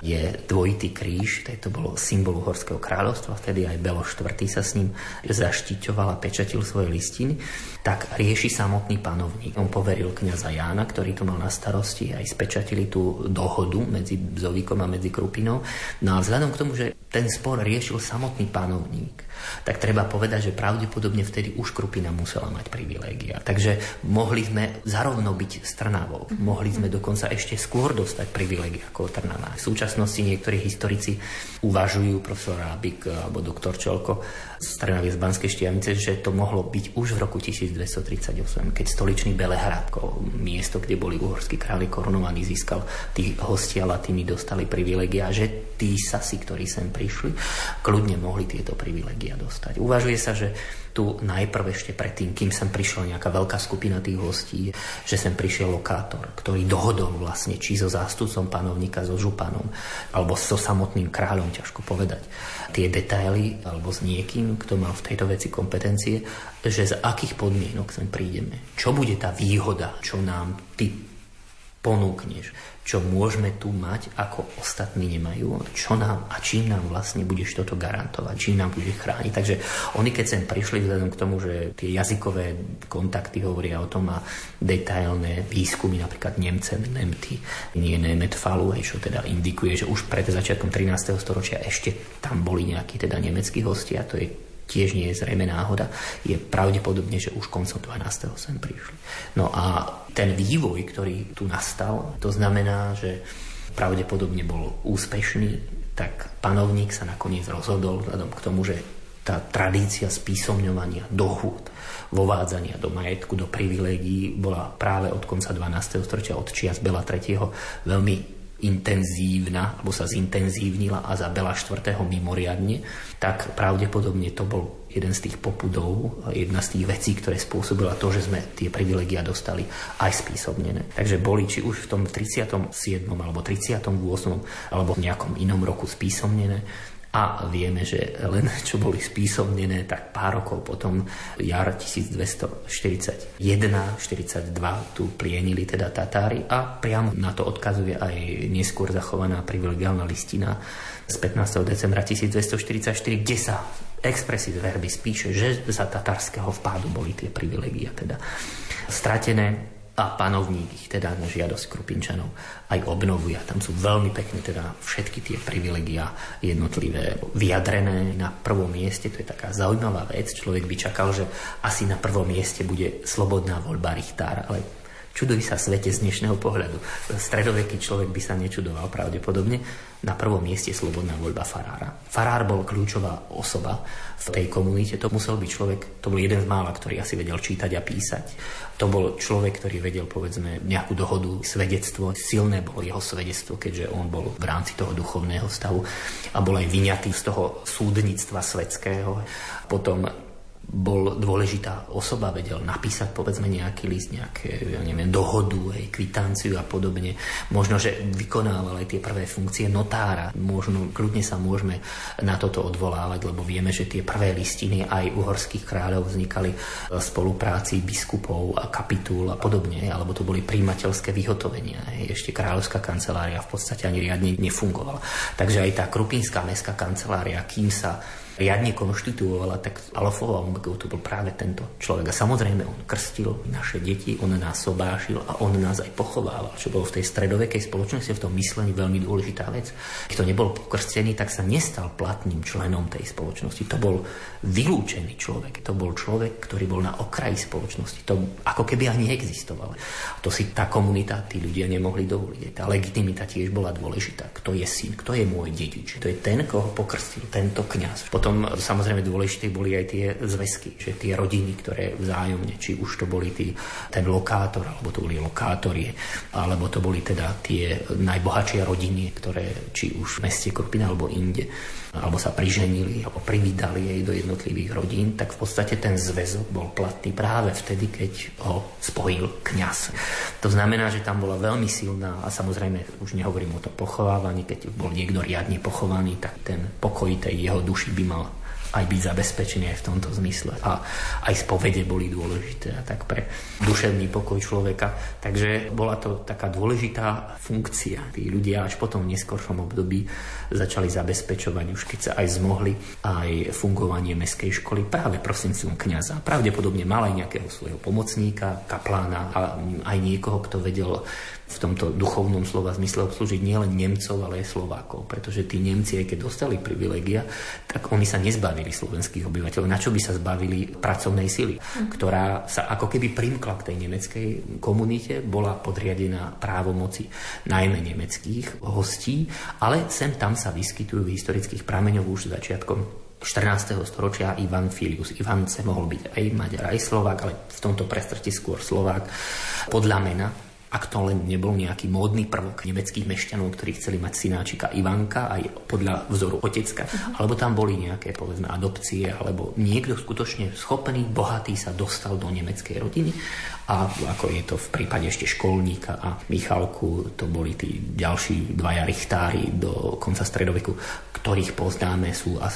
je dvojitý kríž, to bolo symbol Uhorského kráľovstva, vtedy aj Belo IV. sa s ním zaštiťoval a pečatil svoje listiny, tak rieši samotný panovník. On poveril kniaza Jána, ktorý to mal na starosti, aj spečatili tú dohodu medzi Zovíkom a medzi Krupinou. No a vzhľadom k tomu, že ten spor riešil samotný panovník, tak treba povedať, že pravdepodobne vtedy už Krupina musela mať privilégia. Takže mohli sme zarovno byť s Trnavou. Mohli sme dokonca ešte skôr dostať privilégia ako Trnava. V súčasnosti niektorí historici uvažujú, profesor Rábik alebo doktor Čelko z z Banskej Štiavnice, že to mohlo byť už v roku 1238, keď stoličný Belehrad, miesto, kde boli uhorskí králi korunovaní, získal tých hostia latými, dostali privilégia, že tí sasi, ktorí sem prišli, kľudne mohli tieto privilégia vedia dostať. Uvažuje sa, že tu najprv ešte predtým, kým sem prišla nejaká veľká skupina tých hostí, že sem prišiel lokátor, ktorý dohodol vlastne či so zástupcom panovníka, so županom, alebo so samotným kráľom, ťažko povedať, tie detaily, alebo s niekým, kto mal v tejto veci kompetencie, že z akých podmienok sem prídeme. Čo bude tá výhoda, čo nám ty ponúkneš čo môžeme tu mať, ako ostatní nemajú, čo nám a čím nám vlastne budeš toto garantovať, čím nám budeš chrániť. Takže oni keď sem prišli vzhľadom k tomu, že tie jazykové kontakty hovoria o tom a detailné výskumy, napríklad Nemce, Nemty, nie Nemetfalu, čo teda indikuje, že už pred začiatkom 13. storočia ešte tam boli nejakí teda nemeckí hostia, to je tiež nie je zrejme náhoda, je pravdepodobne, že už koncom 12. sem prišli. No a ten vývoj, ktorý tu nastal, to znamená, že pravdepodobne bol úspešný, tak panovník sa nakoniec rozhodol vzhľadom k tomu, že tá tradícia spísomňovania, dohôd, vovádzania do majetku, do privilégií bola práve od konca 12. storočia, od čias Bela III. veľmi intenzívna, alebo sa zintenzívnila a za Bela IV. mimoriadne, tak pravdepodobne to bol jeden z tých popudov, jedna z tých vecí, ktoré spôsobila to, že sme tie privilegia dostali aj spísobnené. Takže boli či už v tom 37. alebo 38. alebo v nejakom inom roku spísomnené, a vieme, že len čo boli spísomnené, tak pár rokov potom, jar 1241-42, tu plienili teda Tatári a priamo na to odkazuje aj neskôr zachovaná privilegiálna listina z 15. decembra 1244, kde sa expressis verbis píše, že za tatarského vpádu boli tie privilegia teda stratené a panovník ich teda na žiadosť Krupinčanov aj obnovuje. Tam sú veľmi pekne teda všetky tie privilegia jednotlivé vyjadrené na prvom mieste. To je taká zaujímavá vec. Človek by čakal, že asi na prvom mieste bude slobodná voľba Richtára, ale Čuduj sa svete z dnešného pohľadu. Stredoveký človek by sa nečudoval pravdepodobne. Na prvom mieste slobodná voľba farára. Farár bol kľúčová osoba v tej komunite. To musel byť človek, to bol jeden z mála, ktorý asi vedel čítať a písať. To bol človek, ktorý vedel, povedzme, nejakú dohodu, svedectvo. Silné bolo jeho svedectvo, keďže on bol v rámci toho duchovného stavu a bol aj vyňatý z toho súdnictva svetského. Potom bol dôležitá osoba, vedel napísať povedzme nejaký list, nejaké, ja neviem, dohodu, hej, kvitánciu a podobne. Možno, že vykonával aj tie prvé funkcie notára. Možno, kľudne sa môžeme na toto odvolávať, lebo vieme, že tie prvé listiny aj uhorských kráľov vznikali v spolupráci biskupov a kapitul a podobne, alebo to boli príjimateľské vyhotovenia. Ešte kráľovská kancelária v podstate ani riadne nefungovala. Takže aj tá krupínska mestská kancelária, kým sa riadne konštituovala, tak Alofova Omegou to bol práve tento človek. A samozrejme, on krstil naše deti, on nás sobášil a on nás aj pochovával, čo bolo v tej stredovekej spoločnosti v tom myslení veľmi dôležitá vec. Kto nebol pokrstený, tak sa nestal platným členom tej spoločnosti. To bol vylúčený človek. To bol človek, ktorý bol na okraji spoločnosti. To ako keby ani neexistoval. To si tá komunita, tí ľudia nemohli dovoliť. Tá legitimita tiež bola dôležitá. Kto je syn, kto je môj dedič. To je ten, koho pokrstil tento kňaz. Samozrejme dôležité boli aj tie zväzky, že tie rodiny, ktoré vzájomne, či už to boli tí, ten lokátor, alebo to boli lokátori, alebo to boli teda tie najbohatšie rodiny, ktoré či už v meste Krupina alebo inde alebo sa priženili, alebo privítali jej do jednotlivých rodín, tak v podstate ten zväzok bol platný práve vtedy, keď ho spojil kňaz. To znamená, že tam bola veľmi silná a samozrejme už nehovorím o tom pochovávaní, keď bol niekto riadne pochovaný, tak ten pokoj tej jeho duši by mal aj byť zabezpečený aj v tomto zmysle. A aj spovede boli dôležité a tak pre duševný pokoj človeka. Takže bola to taká dôležitá funkcia. Tí ľudia až potom v neskoršom období začali zabezpečovať, už keď sa aj zmohli, aj fungovanie meskej školy práve prostredníctvom kniaza. Pravdepodobne mal aj nejakého svojho pomocníka, kaplána a aj niekoho, kto vedel v tomto duchovnom slova zmysle obslúžiť nielen Nemcov, ale aj Slovákov. Pretože tí Nemci, aj keď dostali privilegia, tak oni sa nezbavili slovenských obyvateľov. Na čo by sa zbavili pracovnej sily, ktorá sa ako keby primkla k tej nemeckej komunite, bola podriadená právomoci najmä nemeckých hostí, ale sem tam sa vyskytujú v historických prameňoch už začiatkom 14. storočia Ivan Filius. Ivance mohol byť aj Maďar, aj Slovák, ale v tomto prestrti skôr Slovák. Podľa mena ak to len nebol nejaký módny prvok nemeckých mešťanov, ktorí chceli mať synáčika Ivanka aj podľa vzoru otecka, uh-huh. alebo tam boli nejaké povedzme adopcie, alebo niekto skutočne schopný, bohatý sa dostal do nemeckej rodiny a ako je to v prípade ešte školníka a Michalku, to boli tí ďalší dvaja richtári do konca stredoveku, ktorých poznáme sú a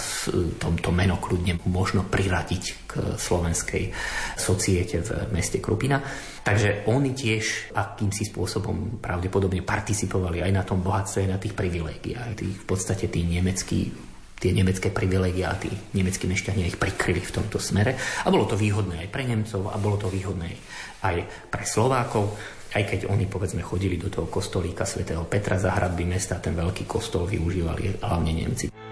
tomto meno kľudne možno priradiť slovenskej societe v meste Krupina. Takže oni tiež akýmsi spôsobom pravdepodobne participovali aj na tom bohatstve, na tých privilégiách. Tí, v podstate tí nemeckí tie nemecké privilegia tí nemeckí mešťania ich prikryli v tomto smere. A bolo to výhodné aj pre Nemcov a bolo to výhodné aj pre Slovákov aj keď oni povedzme chodili do toho kostolíka svätého Petra za hradby mesta, ten veľký kostol využívali hlavne Nemci.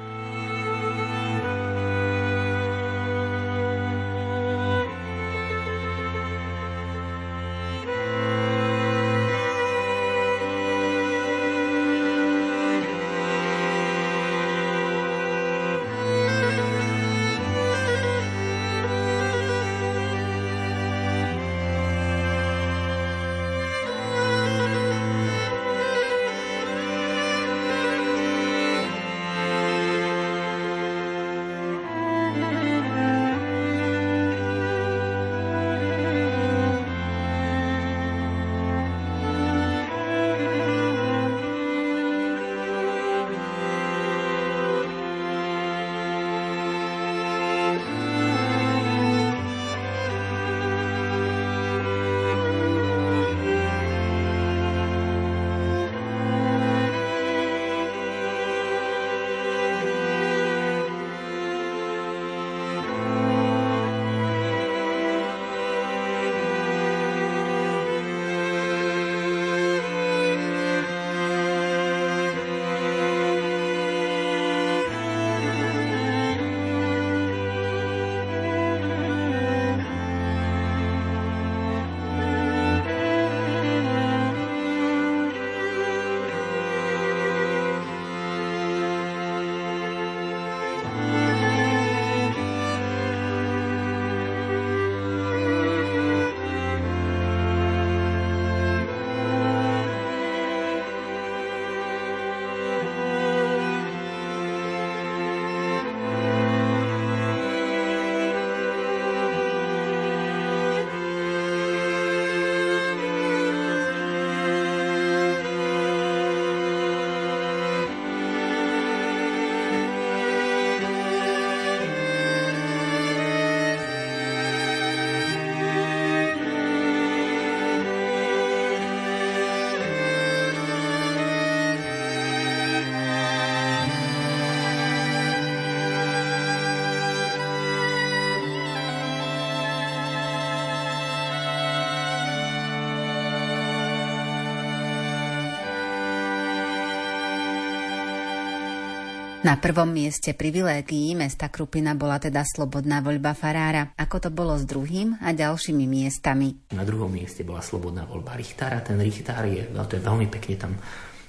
Na prvom mieste privilégií mesta Krupina bola teda slobodná voľba farára. Ako to bolo s druhým a ďalšími miestami? Na druhom mieste bola slobodná voľba Richtára. Ten Richtár je, no to je veľmi pekne tam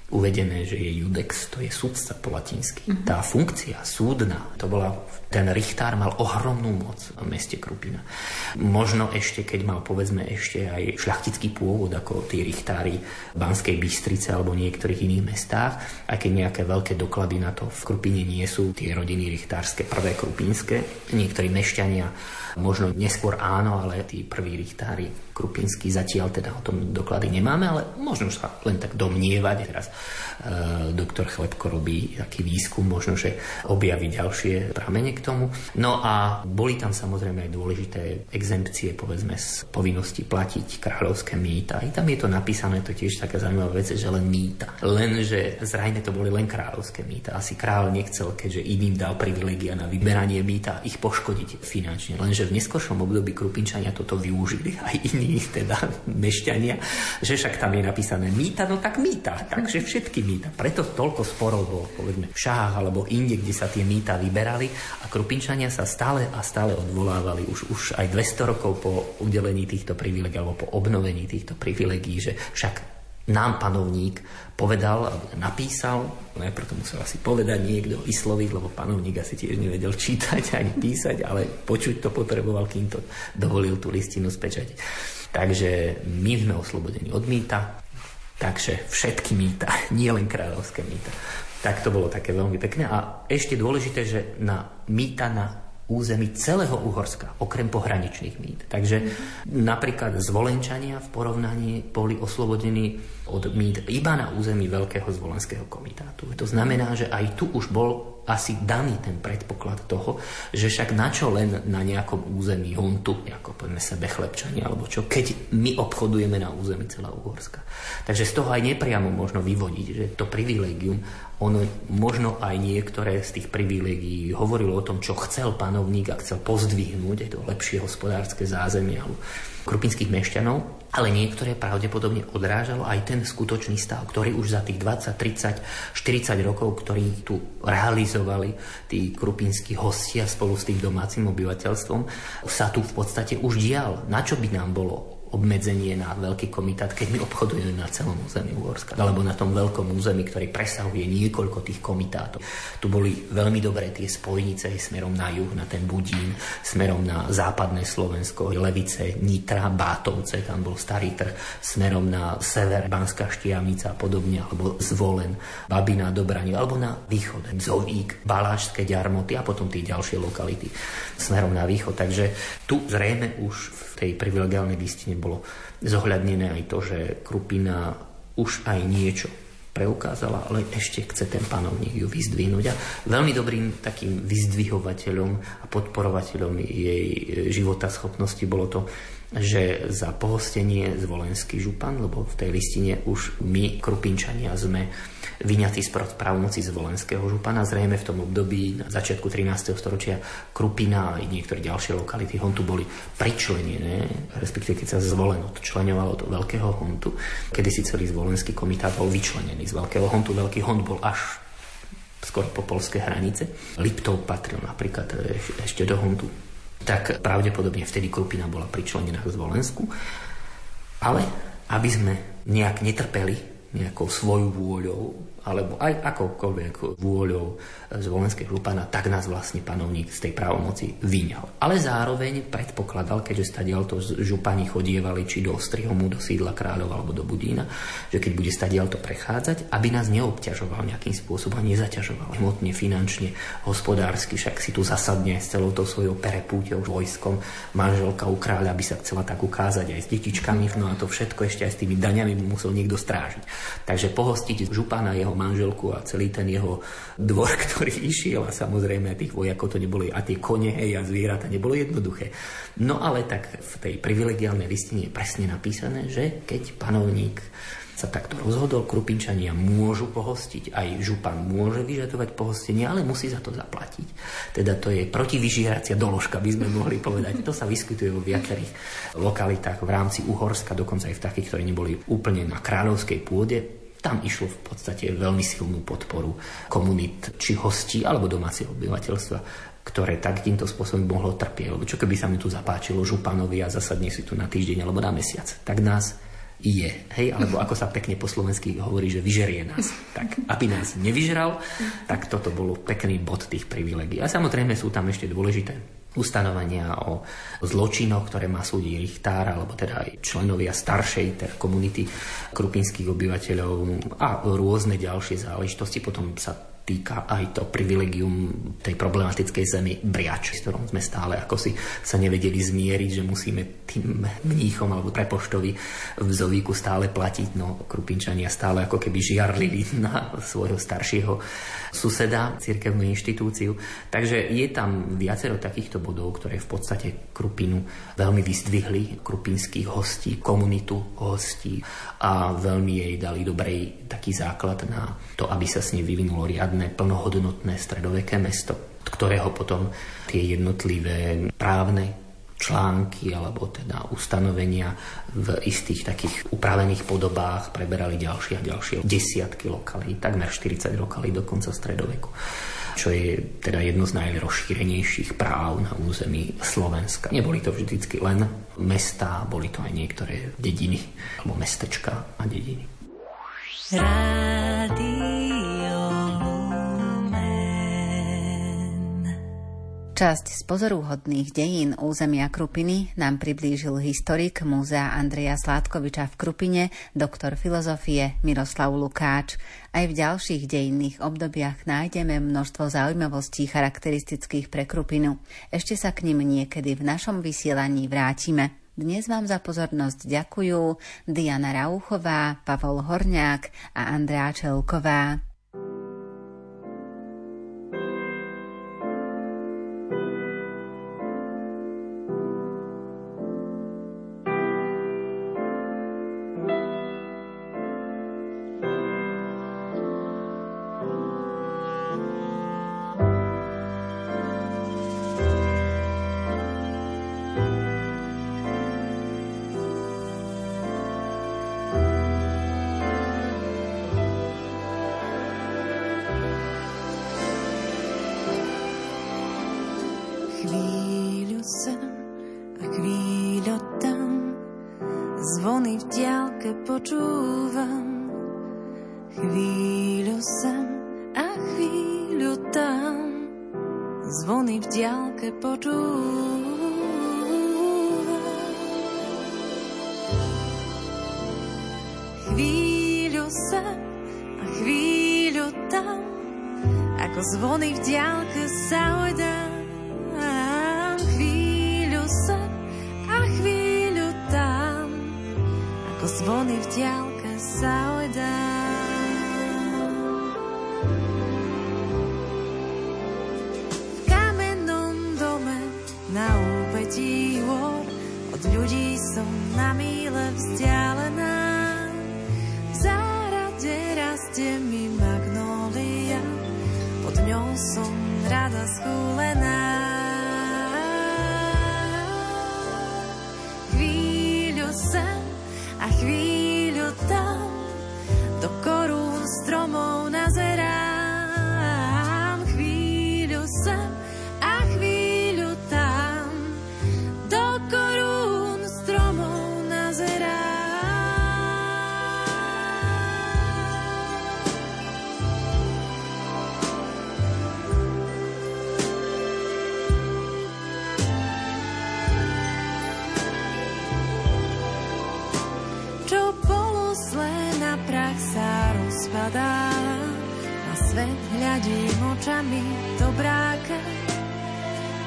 uvedené, že je judex, to je súdca po latinsky. Mm-hmm. Tá funkcia súdna, to bola, ten Richtár mal ohromnú moc v meste Krupina. Možno ešte, keď mal povedzme ešte aj šľachtický pôvod, ako tí Richtári v Banskej Bystrice alebo niektorých iných mestách, aj keď nejaké veľké doklady na to v Krupine nie sú, tie rodiny richtárske, prvé krupínske, niektorí mešťania Možno neskôr áno, ale tí prví richtári Krupinský zatiaľ teda o tom doklady nemáme, ale možno sa len tak domnievať. Teraz e, doktor Chlebko robí taký výskum, možno, že objaví ďalšie pramene k tomu. No a boli tam samozrejme aj dôležité exempcie, povedzme, z povinnosti platiť kráľovské mýta. I tam je to napísané, to tiež taká zaujímavá vec, že len mýta. Lenže zrejme to boli len kráľovské mýta. Asi kráľ nechcel, keďže iným dal privilegia na vyberanie mýta, ich poškodiť finančne. Lenže v neskôršom období Krupinčania toto využili, aj iní teda mešťania, že však tam je napísané mýta, no tak mýta, takže všetky mýta. Preto toľko sporov bolo, povedzme, v Šahách alebo inde, kde sa tie mýta vyberali a Krupinčania sa stále a stále odvolávali už, už aj 200 rokov po udelení týchto privilegií alebo po obnovení týchto privilegií, že však nám panovník povedal napísal, najprv to musel asi povedať niekto, vysloviť, lebo panovník asi tiež nevedel čítať ani písať, ale počuť to potreboval, kým to dovolil tú listinu spečať. Takže my sme oslobodení od mýta, takže všetky mýta, nie len kráľovské mýta. Tak to bolo také veľmi pekné. A ešte dôležité, že na mýta na území celého Uhorska, okrem pohraničných mýt. Takže mm-hmm. napríklad zvolenčania v porovnaní boli oslobodení od mýt iba na území Veľkého zvolenského komitátu. To znamená, že aj tu už bol asi daný ten predpoklad toho, že však na čo len na nejakom území huntu, ako povedzme sebe chlebčania, alebo čo, keď my obchodujeme na území celého Uhorska. Takže z toho aj nepriamo možno vyvodiť, že to privilégium ono možno aj niektoré z tých privilegií hovorilo o tom, čo chcel panovník a chcel pozdvihnúť aj to lepšie hospodárske zázemie alebo krupinských mešťanov, ale niektoré pravdepodobne odrážalo aj ten skutočný stav, ktorý už za tých 20, 30, 40 rokov, ktorí tu realizovali tí krupinskí hostia spolu s tým domácim obyvateľstvom, sa tu v podstate už dial. Na čo by nám bolo obmedzenie na veľký komitát, keď my obchodujeme na celom území Uhorska, alebo na tom veľkom území, ktorý presahuje niekoľko tých komitátov. Tu boli veľmi dobré tie spojnice smerom na juh, na ten Budín, smerom na západné Slovensko, Levice, Nitra, Bátovce, tam bol starý trh, smerom na sever, Banská Štiavnica a podobne, alebo Zvolen, Babina, Dobrani, alebo na východ, Zovík, Balášské, Ďarmoty a potom tie ďalšie lokality smerom na východ. Takže tu zrejme už v tej privilegiálnej listine bolo zohľadnené aj to, že Krupina už aj niečo preukázala, ale ešte chce ten panovník ju vyzdvihnúť. A veľmi dobrým takým vyzdvihovateľom a podporovateľom jej života schopnosti bolo to, že za pohostenie zvolenský župan, lebo v tej listine už my, Krupinčania, sme vyňatí z právomoci zvolenského župana. Zrejme v tom období na začiatku 13. storočia Krupina a niektoré ďalšie lokality Hontu boli pričlenené, respektíve keď sa zvolen odčlenovalo do Veľkého Hontu, kedy si celý zvolenský komitát bol vyčlenený z Veľkého Hontu. Veľký Hont bol až skoro po polské hranice. Liptov patril napríklad ešte do Hontu tak pravdepodobne vtedy Krupina bola pričlenená k Zvolensku. Ale aby sme nejak netrpeli nejakou svojou vôľou, alebo aj akoukoľvek vôľou z volenskej župana, tak nás vlastne panovník z tej právomoci vyňal. Ale zároveň predpokladal, keďže stadiaľ to župani chodievali či do Strihomu, do sídla kráľov alebo do Budína, že keď bude stadiaľ to prechádzať, aby nás neobťažoval nejakým spôsobom, nezaťažoval hmotne, finančne, hospodársky, však si tu zasadne s celou tou svojou perepúťou, vojskom, manželka u kráľa by sa chcela tak ukázať aj s detičkami, no a to všetko ešte aj s tými daňami musel niekto strážiť. Takže pohostiť župana jeho manželku a celý ten jeho dvor, ktorý išiel a samozrejme tých vojakov to neboli a tie kone hej, a zvieratá nebolo jednoduché. No ale tak v tej privilegiálnej listine je presne napísané, že keď panovník sa takto rozhodol, Krupinčania môžu pohostiť, aj župan môže vyžadovať pohostenie, ale musí za to zaplatiť. Teda to je protivyžieracia doložka, by sme mohli povedať. To sa vyskytuje vo viacerých lokalitách v rámci Uhorska, dokonca aj v takých, ktoré neboli úplne na kráľovskej pôde tam išlo v podstate veľmi silnú podporu komunít či hostí alebo domáceho obyvateľstva, ktoré tak týmto spôsobom mohlo trpieť. Lebo čo keby sa mi tu zapáčilo županovi a zasadne si tu na týždeň alebo na mesiac, tak nás je, hej, alebo ako sa pekne po slovensky hovorí, že vyžerie nás. Tak, aby nás nevyžral, tak toto bolo pekný bod tých privilegií. A samozrejme sú tam ešte dôležité ustanovenia o zločinoch, ktoré má súdiť Richtár, alebo teda aj členovia staršej teda komunity krupinských obyvateľov a rôzne ďalšie záležitosti. Potom sa týka aj to privilegium tej problematickej zemi Briač, s ktorom sme stále ako si sa nevedeli zmieriť, že musíme tým mníchom alebo prepoštovi v Zovíku stále platiť. No, Krupinčania stále ako keby žiarlili na svojho staršieho suseda, cirkevnú inštitúciu. Takže je tam viacero takýchto bodov, ktoré v podstate Krupinu veľmi vyzdvihli, krupinských hostí, komunitu hostí a veľmi jej dali dobrej taký základ na to, aby sa s ním vyvinulo riadne riadne, plnohodnotné stredoveké mesto, ktorého potom tie jednotlivé právne články alebo teda ustanovenia v istých takých upravených podobách preberali ďalšie a ďalšie desiatky lokalí, takmer 40 lokalí do konca stredoveku čo je teda jedno z najrozšírenejších práv na území Slovenska. Neboli to vždycky len mestá, boli to aj niektoré dediny alebo mestečka a dediny. Rádio Časť z pozoruhodných dejín územia Krupiny nám priblížil historik Múzea Andreja Sládkoviča v Krupine, doktor filozofie Miroslav Lukáč. Aj v ďalších dejinných obdobiach nájdeme množstvo zaujímavostí charakteristických pre Krupinu. Ešte sa k nim niekedy v našom vysielaní vrátime. Dnes vám za pozornosť ďakujú Diana Rauchová, Pavol Horňák a Andrea Čelková. to do. Sem a chvíľu tam, ako zvony v diálke sa ojde hľadím očami do bráka.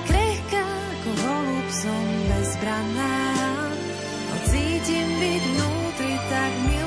Krehká ako holub som bezbranná, no cítim byť vnútri tak milá.